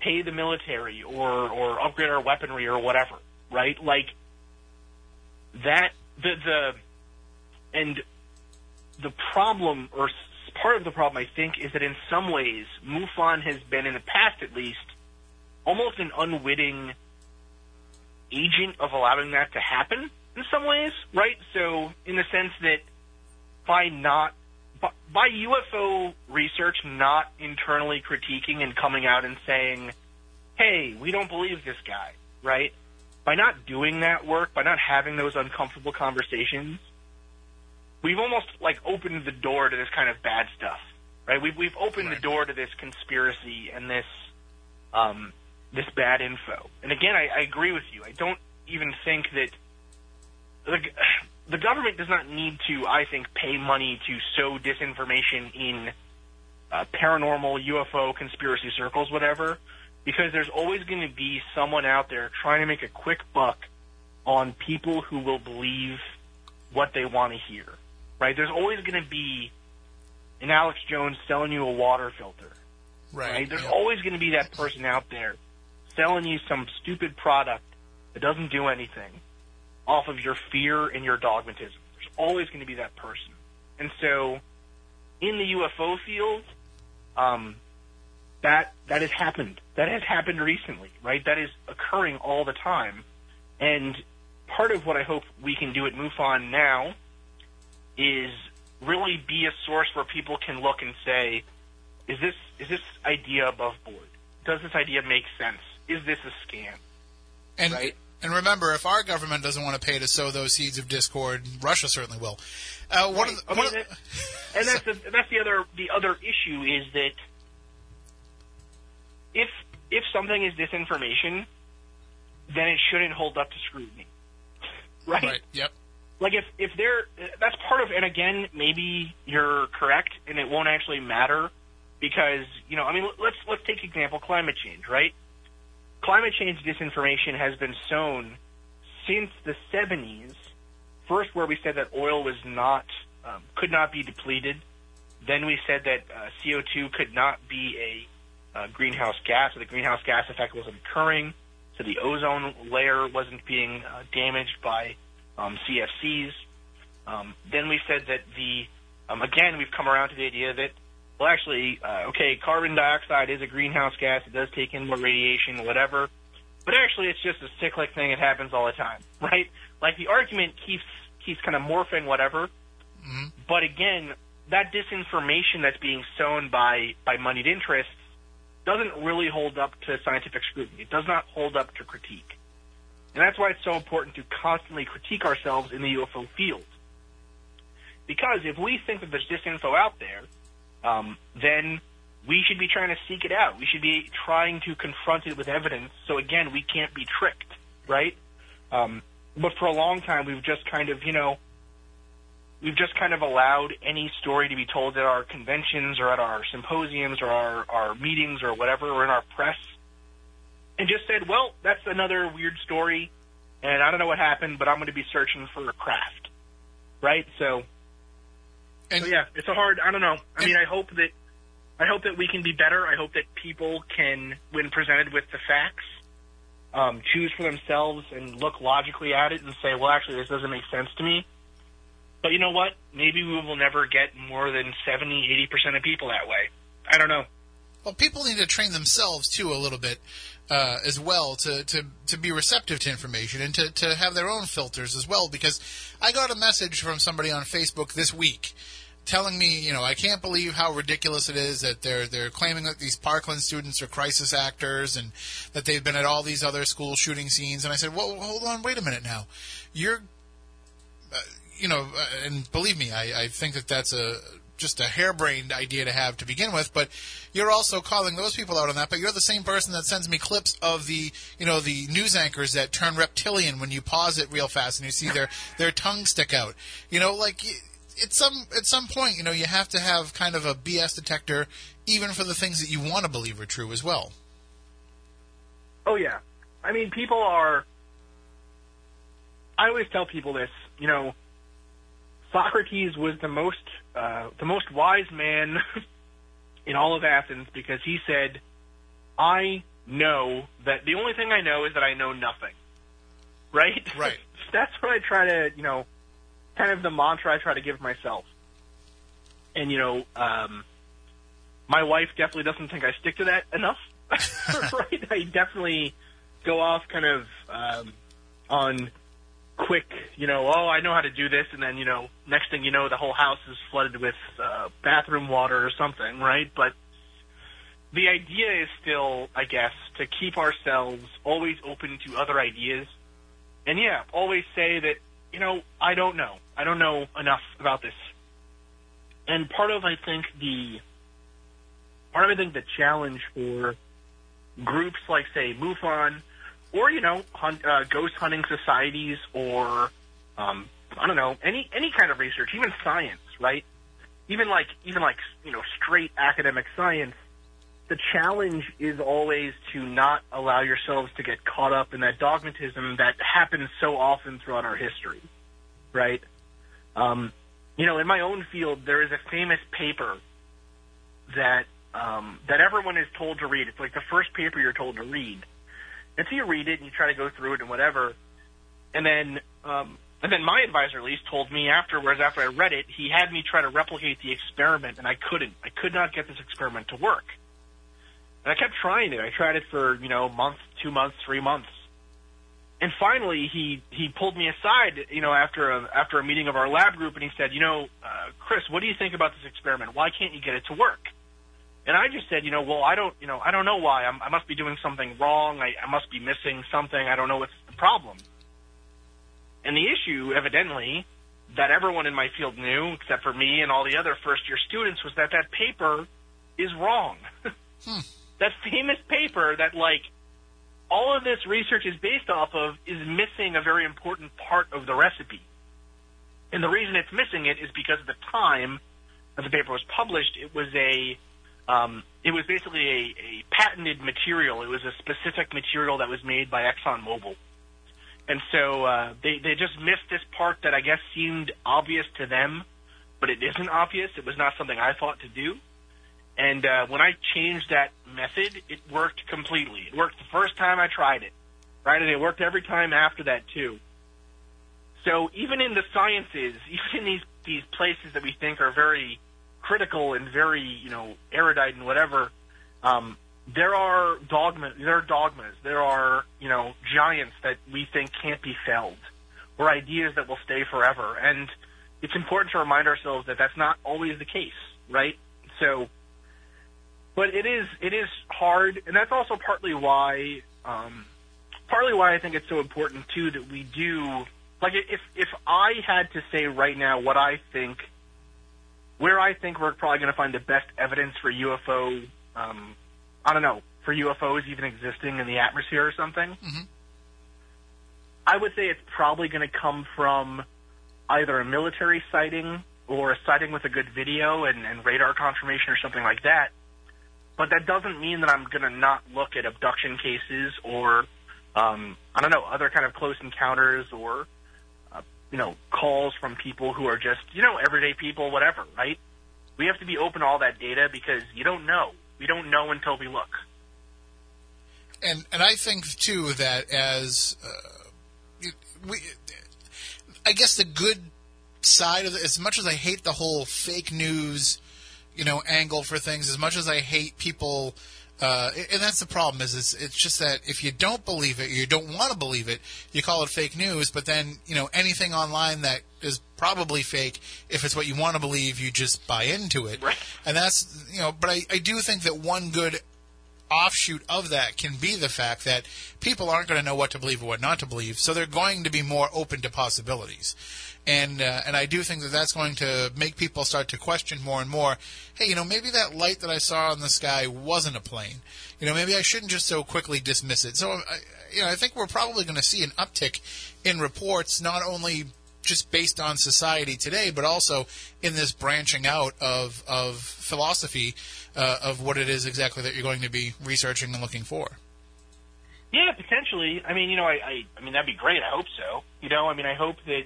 pay the military or or upgrade our weaponry or whatever, right? Like that the the and the problem or part of the problem I think is that in some ways MUFON has been in the past at least almost an unwitting agent of allowing that to happen in some ways, right? So in the sense that by not by, by UFO research not internally critiquing and coming out and saying, "Hey, we don't believe this guy," right? By not doing that work, by not having those uncomfortable conversations, we've almost like opened the door to this kind of bad stuff, right? We've we've opened Right. the door to this conspiracy and this um, this bad info. And again, I, I agree with you. I don't even think that the, the government does not need to, I think, pay money to sow disinformation in uh, paranormal, UFO, conspiracy circles, whatever, because there's always going to be someone out there trying to make a quick buck on people who will believe what they want to hear, right? There's always going to be an Alex Jones selling you a water filter, Right. right? There's yeah. always going to be that person out there selling you some stupid product that doesn't do anything off of your fear and your dogmatism. There's always going to be that person. And so, in the UFO field, um, that that has happened. That has happened recently, right? That is occurring all the time. And part of what I hope we can do at MUFON now is really be a source where people can look and say, is this is this idea above board? Does this idea make sense? Is this a scam? And right? and remember, if our government doesn't want to pay to sow those seeds of discord, Russia certainly will. Uh, one of the, I mean, of the- that- and that's the, that's the other the other issue is that if if something is disinformation, then it shouldn't hold up to scrutiny, right? right. Yep. Like if if they're that's part of and again maybe you're correct and it won't actually matter because you know I mean let's let's take example climate change right? Climate change disinformation has been sown since the 70s first where we said that oil was not um, could not be depleted. Then we said that uh, CO2 could not be a uh, greenhouse gas. Or the greenhouse gas effect wasn't occurring. So the ozone layer wasn't being uh, damaged by um, CFCs. Um, then we said that the um, again we've come around to the idea that well, actually, uh, okay, carbon dioxide is a greenhouse gas. It does take in more radiation, whatever. But actually, it's just a cyclic thing. It happens all the time, right? Like the argument keeps keeps kind of morphing, whatever. Mhm. But again, that disinformation that's being sown by by moneyed interests doesn't really hold up to scientific scrutiny. It does not hold up to critique. And that's why it's so important to constantly critique ourselves in the UFO field. Because if we think that there's disinfo out there, um, then we should be trying to seek it out. We should be trying to confront it with evidence. So again, we can't be tricked, right? Um, but for a long time, we've just kind of, you know, we've just kind of allowed any story to be told at our conventions or at our symposiums or our, our meetings or whatever, or in our press, and just said, well, that's another weird story, and I don't know what happened, but I'm going to be searching for a craft, right? So, And so yeah, it's a hard. I don't know. I mean, I hope that I hope that we can be better. I hope that people can, when presented with the facts, um, choose for themselves and look logically at it and say, well, actually, this doesn't make sense to me. But you know what? Maybe we will never get more than 70, 80% of people that way. I don't know. Well, people need to train themselves too a little bit uh, as well to, to, to be receptive to information and to, to have their own filters as well. Because I got a message from somebody on Facebook this week telling me, you know, I can't believe how ridiculous it is that they're they're claiming that these Parkland students are crisis actors and that they've been at all these other school shooting scenes. And I said, well, hold on, wait a minute now, you're uh, you know, uh, and believe me, I, I think that that's a just a harebrained idea to have to begin with. But you're also calling those people out on that. But you're the same person that sends me clips of the, you know, the news anchors that turn reptilian when you pause it real fast and you see their their tongue stick out. You know, like at some at some point, you know, you have to have kind of a BS detector, even for the things that you want to believe are true as well. Oh yeah, I mean, people are. I always tell people this. You know, Socrates was the most uh, the most wise man in all of Athens because he said, "I know that the only thing I know is that I know nothing." Right. Right. That's what I try to, you know, kind of the mantra I try to give myself. And you know, um, my wife definitely doesn't think I stick to that enough. right? I definitely go off kind of um, on quick, you know, oh, I know how to do this, and then you know, next thing you know, the whole house is flooded with uh, bathroom water or something, right? But the idea is still, I guess, to keep ourselves always open to other ideas, and yeah, always say that, you know, I don't know, I don't know enough about this. And part of, I think, the part of, I think, the challenge for groups like, say, MUFON, or you know, hunt, uh, ghost hunting societies, or um, I don't know, any any kind of research, even science, right? Even like even like you know, straight academic science. The challenge is always to not allow yourselves to get caught up in that dogmatism that happens so often throughout our history, right? Um, you know, in my own field, there is a famous paper that um, that everyone is told to read. It's like the first paper you're told to read, and so you read it and you try to go through it and whatever, and then um, and then my advisor at least told me afterwards after I read it, he had me try to replicate the experiment, and I couldn't. I could not get this experiment to work, and I kept trying it. I tried it for you know a month, two months, three months. And finally, he he pulled me aside, you know, after a after a meeting of our lab group, and he said, you know, uh, Chris, what do you think about this experiment? Why can't you get it to work? And I just said, you know, well, I don't, you know, I don't know why. I'm, I must be doing something wrong. I, I must be missing something. I don't know what's the problem. And the issue, evidently, that everyone in my field knew, except for me and all the other first year students, was that that paper is wrong. Hmm. That famous paper that, like, all of this research is based off of is missing a very important part of the recipe. And the reason it's missing it is because at the time that the paper was published, it was a um, it was basically a, a patented material. It was a specific material that was made by ExxonMobil. And so uh, they they just missed this part that I guess seemed obvious to them, but it isn't obvious. It was not something I thought to do. And uh, when I changed that method, it worked completely. It worked the first time I tried it, right? And it worked every time after that too. So even in the sciences, even in these these places that we think are very critical and very you know erudite and whatever, um, there are dogmas. There are dogmas. There are you know giants that we think can't be felled, or ideas that will stay forever. And it's important to remind ourselves that that's not always the case, right? So, but it is it is hard, and that's also partly why um, partly why I think it's so important too that we do like if if I had to say right now what I think where I think we're probably going to find the best evidence for UFO um, I don't know for UFOs even existing in the atmosphere or something. Mhm. I would say it's probably going to come from either a military sighting or a sighting with a good video and, and radar confirmation or something like that. But that doesn't mean that I'm going to not look at abduction cases or, um, I don't know, other kind of close encounters or, you know, calls from people who are just, you know, everyday people, whatever, right? We have to be open to all that data because you don't know. We don't know until we look. and and I think too that as uh, we, I guess the good side of it, as much as I hate the whole fake news, you know, angle for things, as much as I hate people. Uh, and that's the problem is it's, it's just that if you don't believe it, you don't want to believe it, you call it fake news. But then you know anything online that is probably fake, if it's what you want to believe, you just buy into it. Right. And that's you know. But I, I do think that one good offshoot of that can be the fact that people aren't going to know what to believe or what not to believe, so they're going to be more open to possibilities. And uh, and I do think that that's going to make people start to question more and more. Hey, you know, maybe that light that I saw in the sky wasn't a plane. You know, maybe I shouldn't just so quickly dismiss it. So, I, you know, I think we're probably going to see an uptick in reports, not only just based on society today, but also in this branching out of of philosophy uh, of what it is exactly that you're going to be researching and looking for. Yeah, potentially. I mean, you know, I, I, I mean, that'd be great. I hope so. You know, I mean, I hope that.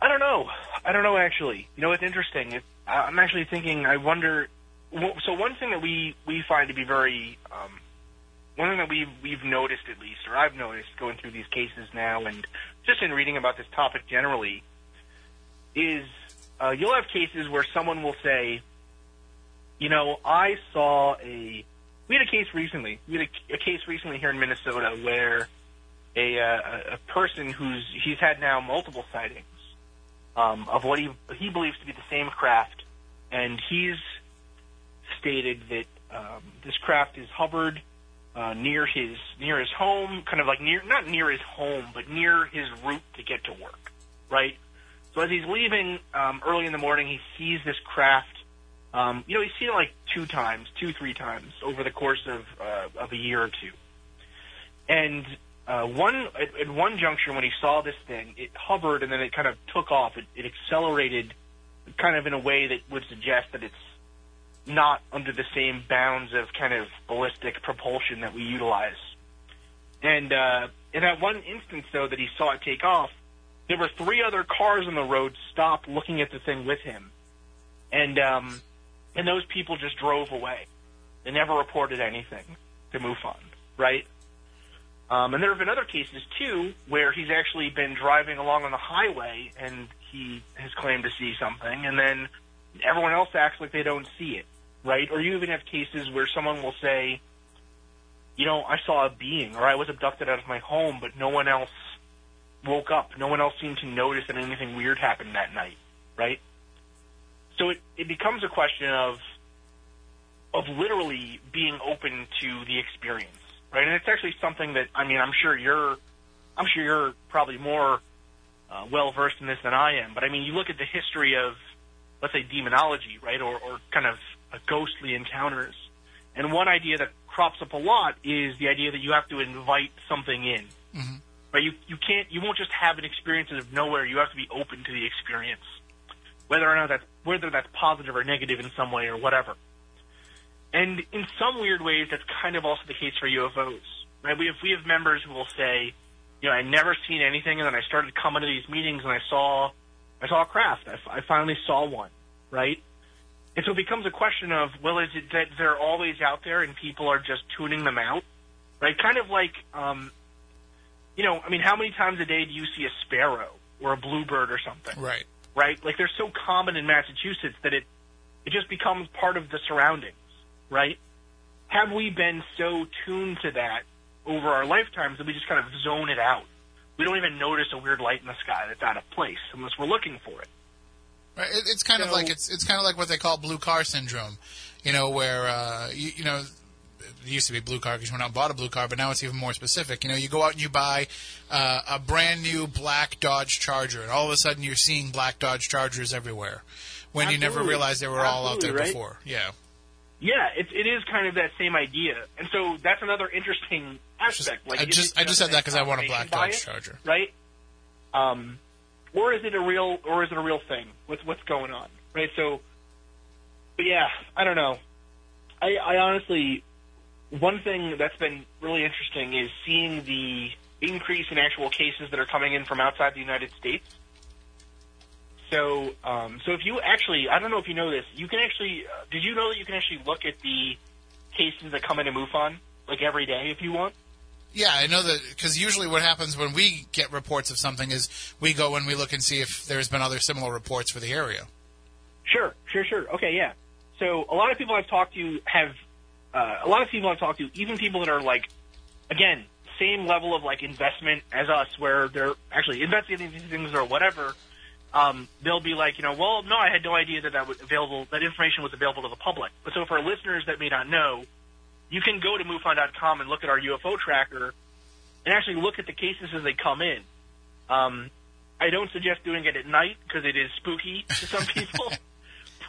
I don't know. I don't know actually. You know, it's interesting. It, I'm actually thinking. I wonder. So one thing that we we find to be very, um, one thing that we've we've noticed at least, or I've noticed going through these cases now, and just in reading about this topic generally, is uh, you'll have cases where someone will say, you know, I saw a. We had a case recently. We had a, a case recently here in Minnesota where a, uh, a person who's he's had now multiple sightings um, of what he he believes to be the same craft, and he's stated that um, this craft is hovered uh, near his near his home, kind of like near not near his home, but near his route to get to work, right? So as he's leaving um, early in the morning, he sees this craft. Um, you know, he's seen it like two times, two three times over the course of uh, of a year or two. And uh, one at, at one juncture, when he saw this thing, it hovered and then it kind of took off. It, it accelerated, kind of in a way that would suggest that it's not under the same bounds of kind of ballistic propulsion that we utilize. And uh, in that one instance, though, that he saw it take off, there were three other cars on the road stopped looking at the thing with him, and um, and those people just drove away. They never reported anything to MUFON, right? Um, and there have been other cases too where he's actually been driving along on the highway and he has claimed to see something, and then everyone else acts like they don't see it, right? Or you even have cases where someone will say, you know, I saw a being, or I was abducted out of my home, but no one else woke up. No one else seemed to notice that anything weird happened that night, right? So it, it becomes a question of of literally being open to the experience, right? And it's actually something that I mean, I'm sure you're, I'm sure you're probably more uh, well versed in this than I am. But I mean, you look at the history of, let's say, demonology, right, or, or kind of uh, ghostly encounters, and one idea that crops up a lot is the idea that you have to invite something in. Mhm. Right? You you can't you won't just have an experience out of nowhere. You have to be open to the experience, whether or not that's whether that's positive or negative in some way or whatever. And in some weird ways, that's kind of also the case for UFOs. Right? We have we have members who will say, you know, I never seen anything, and then I started coming to these meetings, and I saw I saw a craft. I finally saw one. Right? And so it becomes a question of, well, is it that they're always out there and people are just tuning them out? Right? Kind of like, um, you know, I mean, how many times a day do you see a sparrow or a bluebird or something? Right. right? Like they're so common in Massachusetts that it it just becomes part of the surroundings, right? Have we been so tuned to that over our lifetimes that we just kind of zone it out? We don't even notice a weird light in the sky that's out of place unless we're looking for it. Right. It, it's kind of like it's it's kind of like what they call blue car syndrome, you know, where uh, you, you know it used to be blue car because you went out and bought a blue car, but now it's even more specific. You know, you go out and you buy uh, a brand new black Dodge Charger, and all of a sudden you're seeing black Dodge Chargers everywhere when you never realized they were all out there right? before. Yeah. Yeah, it, it is kind of that same idea, and so that's another interesting Just- aspect. like, I just I just said that because I want a black Dodge bias, Charger. right? Um, or is it a real, or is it a real thing? What's what's going on, right? So, but yeah, I don't know. I, I honestly, one thing that's been really interesting is seeing the increase in actual cases that are coming in from outside the United States. So, um, so if you actually, I don't know if you know this, you can actually, uh, did you know that you can actually look at the cases that come into MUFON like every day if you want? Yeah, I know that because usually what happens when we get reports of something is we go and we look and see if there's been other similar reports for the area. Sure, sure, sure. Okay, yeah. So a lot of people I've talked to have, uh, a lot of people I've talked to, even people that are like, again, same level of like investment as us, where they're actually investigating these things or whatever. Um, they'll be like, you know, well, no, I had no idea that that was available, that information was available to the public. But so for listeners that may not know, you can go to MUFON.com and look at our UFO tracker and actually look at the cases as they come in. Um, I don't suggest doing it at night because it is spooky to some people,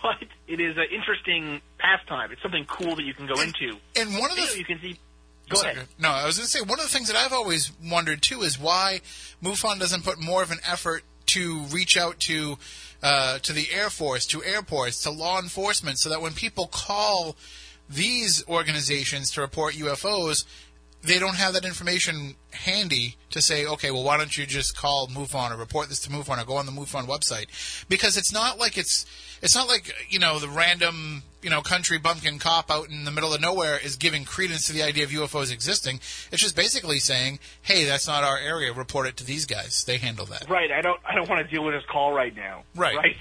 but it is an interesting pastime. It's something cool that you can go into. And one of the You, know, you can see. Go Sorry, ahead. No, I was going to say one of the things that I've always wondered too is why MUFON doesn't put more of an effort to reach out to uh, to the Air Force, to airports, to law enforcement, so that when people call these organizations to report UFOs, they don't have that information handy to say, okay, well, why don't you just call MUFON or report this to MUFON or go on the MUFON website? Because it's not like it's it's not like you know the random you know country bumpkin cop out in the middle of nowhere is giving credence to the idea of UFOs existing. It's just basically saying, hey, that's not our area. Report it to these guys. They handle that. Right. I don't. I don't want to deal with this call right now. Right. Right.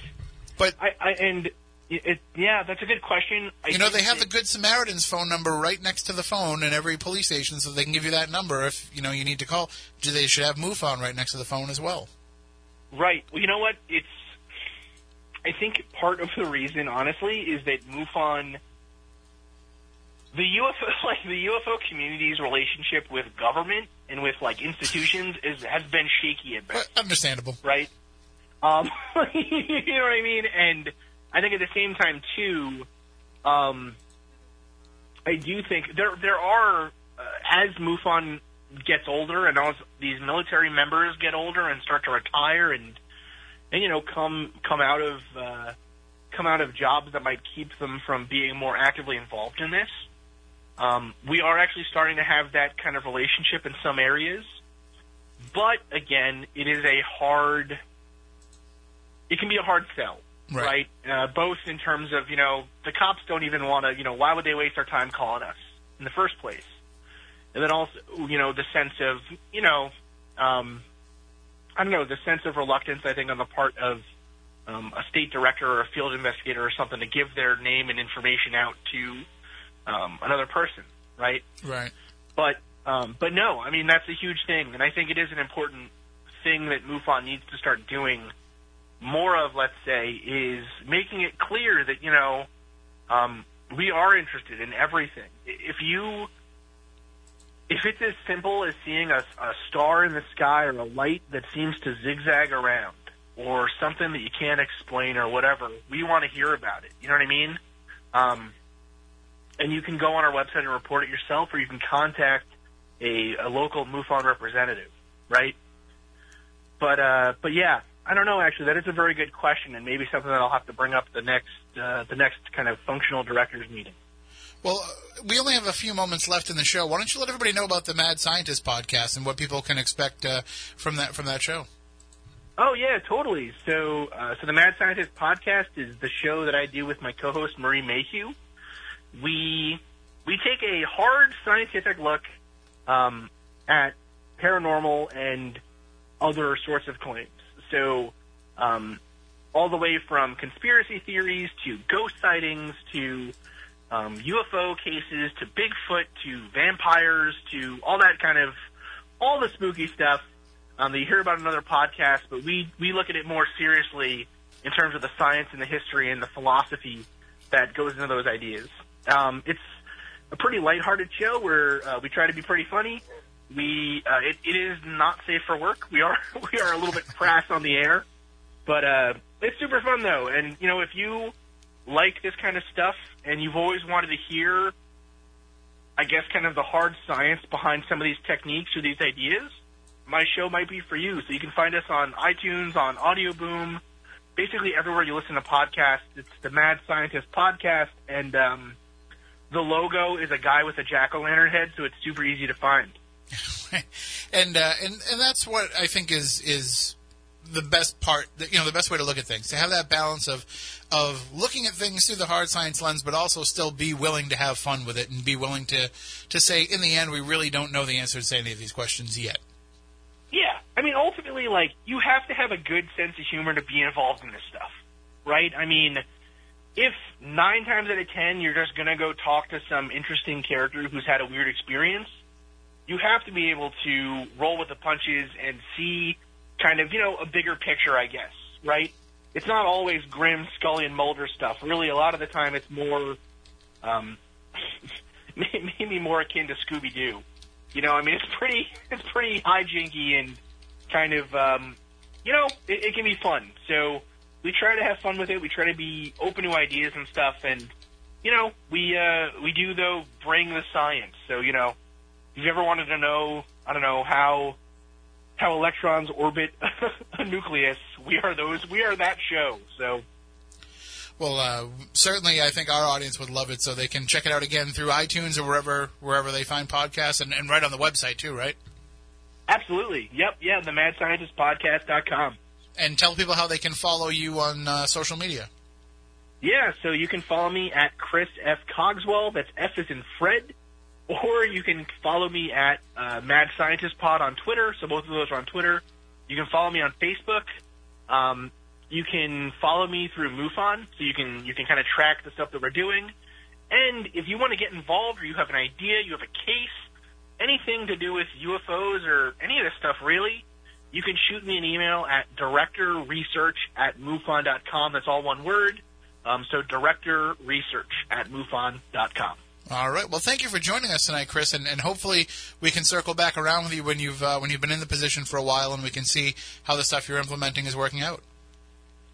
But I, I and it, it. Yeah, that's a good question. I you know, they have the Good Samaritan's phone number right next to the phone in every police station, so they can give you that number if you know you need to call. Do they should have MUFON right next to the phone as well. Right. Well, you know what? It's. I think part of the reason, honestly, is that MUFON, the UFO, like the UFO community's relationship with government and with like institutions is has been shaky at best. Understandable. right? Um, you know what I mean? And I think at the same time too, um, I do think there there are uh, as MUFON gets older and as these military members get older and start to retire and and you know come come out of uh, come out of jobs that might keep them from being more actively involved in this. Um, we are actually starting to have that kind of relationship in some areas, but again, it is a hard. It can be a hard sell, Right. right? Uh, both in terms of you know the cops don't even want to you know why would they waste our time calling us in the first place, and then also you know the sense of you know um, I don't know the sense of reluctance I think on the part of um, a state director or a field investigator or something to give their name and information out to um, another person, right? Right. But um, but no, I mean that's a huge thing, and I think it is an important thing that MUFON needs to start doing more of. Let's say is making it clear that you know um, we are interested in everything. If you if it's as simple as seeing a, a star in the sky or a light that seems to zigzag around or something that you can't explain or whatever, we want to hear about it. You know what I mean? Um, and you can go on our website and report it yourself, or you can contact a, a local MUFON representative, right? But uh, but yeah, I don't know. Actually, that is a very good question, and maybe something that I'll have to bring up the next uh, the next kind of functional directors meeting. Well, we only have a few moments left in the show. Why don't you let everybody know about the Mad Scientist podcast and what people can expect uh, from that from that show? Oh yeah, totally. So, uh, so the Mad Scientist podcast is the show that I do with my co-host Marie Mayhew. We we take a hard scientific look um, at paranormal and other sorts of claims. So, um, all the way from conspiracy theories to ghost sightings to um, UFO cases to Bigfoot to vampires to all that kind of all the spooky stuff um, that you hear about in other podcasts. But we we look at it more seriously in terms of the science and the history and the philosophy that goes into those ideas. Um, it's a pretty lighthearted show where uh, we try to be pretty funny. We uh, it, it is not safe for work. We are we are a little bit crass on the air, but uh, it's super fun though. And you know, if you like this kind of stuff and you've always wanted to hear, I guess, kind of the hard science behind some of these techniques or these ideas, my show might be for you. So you can find us on iTunes, on Audio Boom, basically everywhere you listen to podcasts. It's the Mad Scientist podcast, and um, the logo is a guy with a jack o' lantern head, so it's super easy to find. and uh, and and that's what I think is is the best part. You know, the best way to look at things to have that balance of of looking at things through the hard science lens, but also still be willing to have fun with it and be willing to to say, in the end, we really don't know the answers to any of these questions yet. Yeah, I mean, ultimately, like you have to have a good sense of humor to be involved in this stuff, right? I mean, if nine times out of ten you're just gonna go talk to some interesting character who's had a weird experience, you have to be able to roll with the punches and see kind of you know a bigger picture, I guess, right? It's not always grim Scully and Mulder stuff. Really, a lot of the time it's more, um, maybe more akin to Scooby Doo you know, I mean, it's pretty, it's pretty hijinky and kind of, um, you know, it, it can be fun. So we try to have fun with it. We try to be open to ideas and stuff. And, you know, we, uh, we do though bring the science. So, you know, if you've ever wanted to know, I don't know, how, how electrons orbit a nucleus, we are those, we are that show. So, well, uh, certainly, I think our audience would love it, so they can check it out again through iTunes or wherever wherever they find podcasts, and, and right on the website too, right? Absolutely. Yep. Yeah. The Mad Scientist Podcast.com. And tell people how they can follow you on uh, social media. Yeah. So you can follow me at Chris F Cogswell. That's F is in Fred. Or you can follow me at uh, Mad Scientist Pod on Twitter. So both of those are on Twitter. You can follow me on Facebook. Um, you can follow me through MUFON, so you can you can kind of track the stuff that we're doing. And if you want to get involved, or you have an idea, you have a case, anything to do with UFOs or any of this stuff, really, you can shoot me an email at directorresearch at MUFON.com. That's all one word. Um, so directorresearch at MUFON.com. All right. Well, thank you for joining us tonight, Chris, and, and hopefully we can circle back around with you when you've uh, when you've been in the position for a while, and we can see how the stuff you're implementing is working out.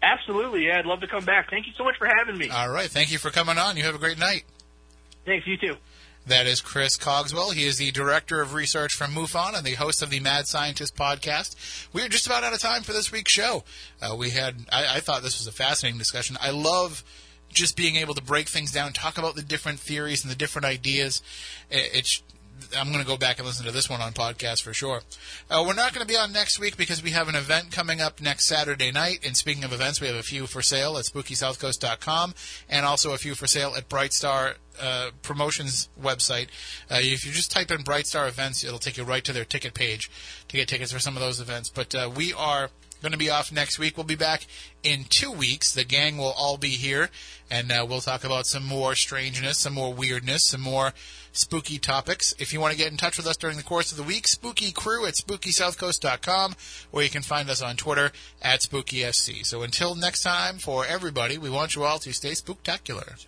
Absolutely, yeah. I'd love to come back. Thank you so much for having me. All right. Thank you for coming on. You have a great night. Thanks. You too. That is Chris Cogswell. He is the director of research from MUFON and the host of the Mad Scientist podcast. We are just about out of time for this week's show. Uh, we had, I, I thought this was a fascinating discussion. I love just being able to break things down, talk about the different theories and the different ideas. It's I'm going to go back and listen to this one on podcast for sure. Uh, we're not going to be on next week because we have an event coming up next Saturday night. And speaking of events, we have a few for sale at SpookySouthCoast.com and also a few for sale at Brightstar uh, Promotions website. Uh, if you just type in Brightstar events, it'll take you right to their ticket page to get tickets for some of those events. But uh, we are going to be off next week. We'll be back in two weeks. The gang will all be here, and uh, we'll talk about some more strangeness, some more weirdness, some more spooky topics. If you want to get in touch with us during the course of the week, spooky crew at spookysouthcoast.com, or you can find us on Twitter at SpookySC. So until next time, for everybody, we want you all to stay spooktacular.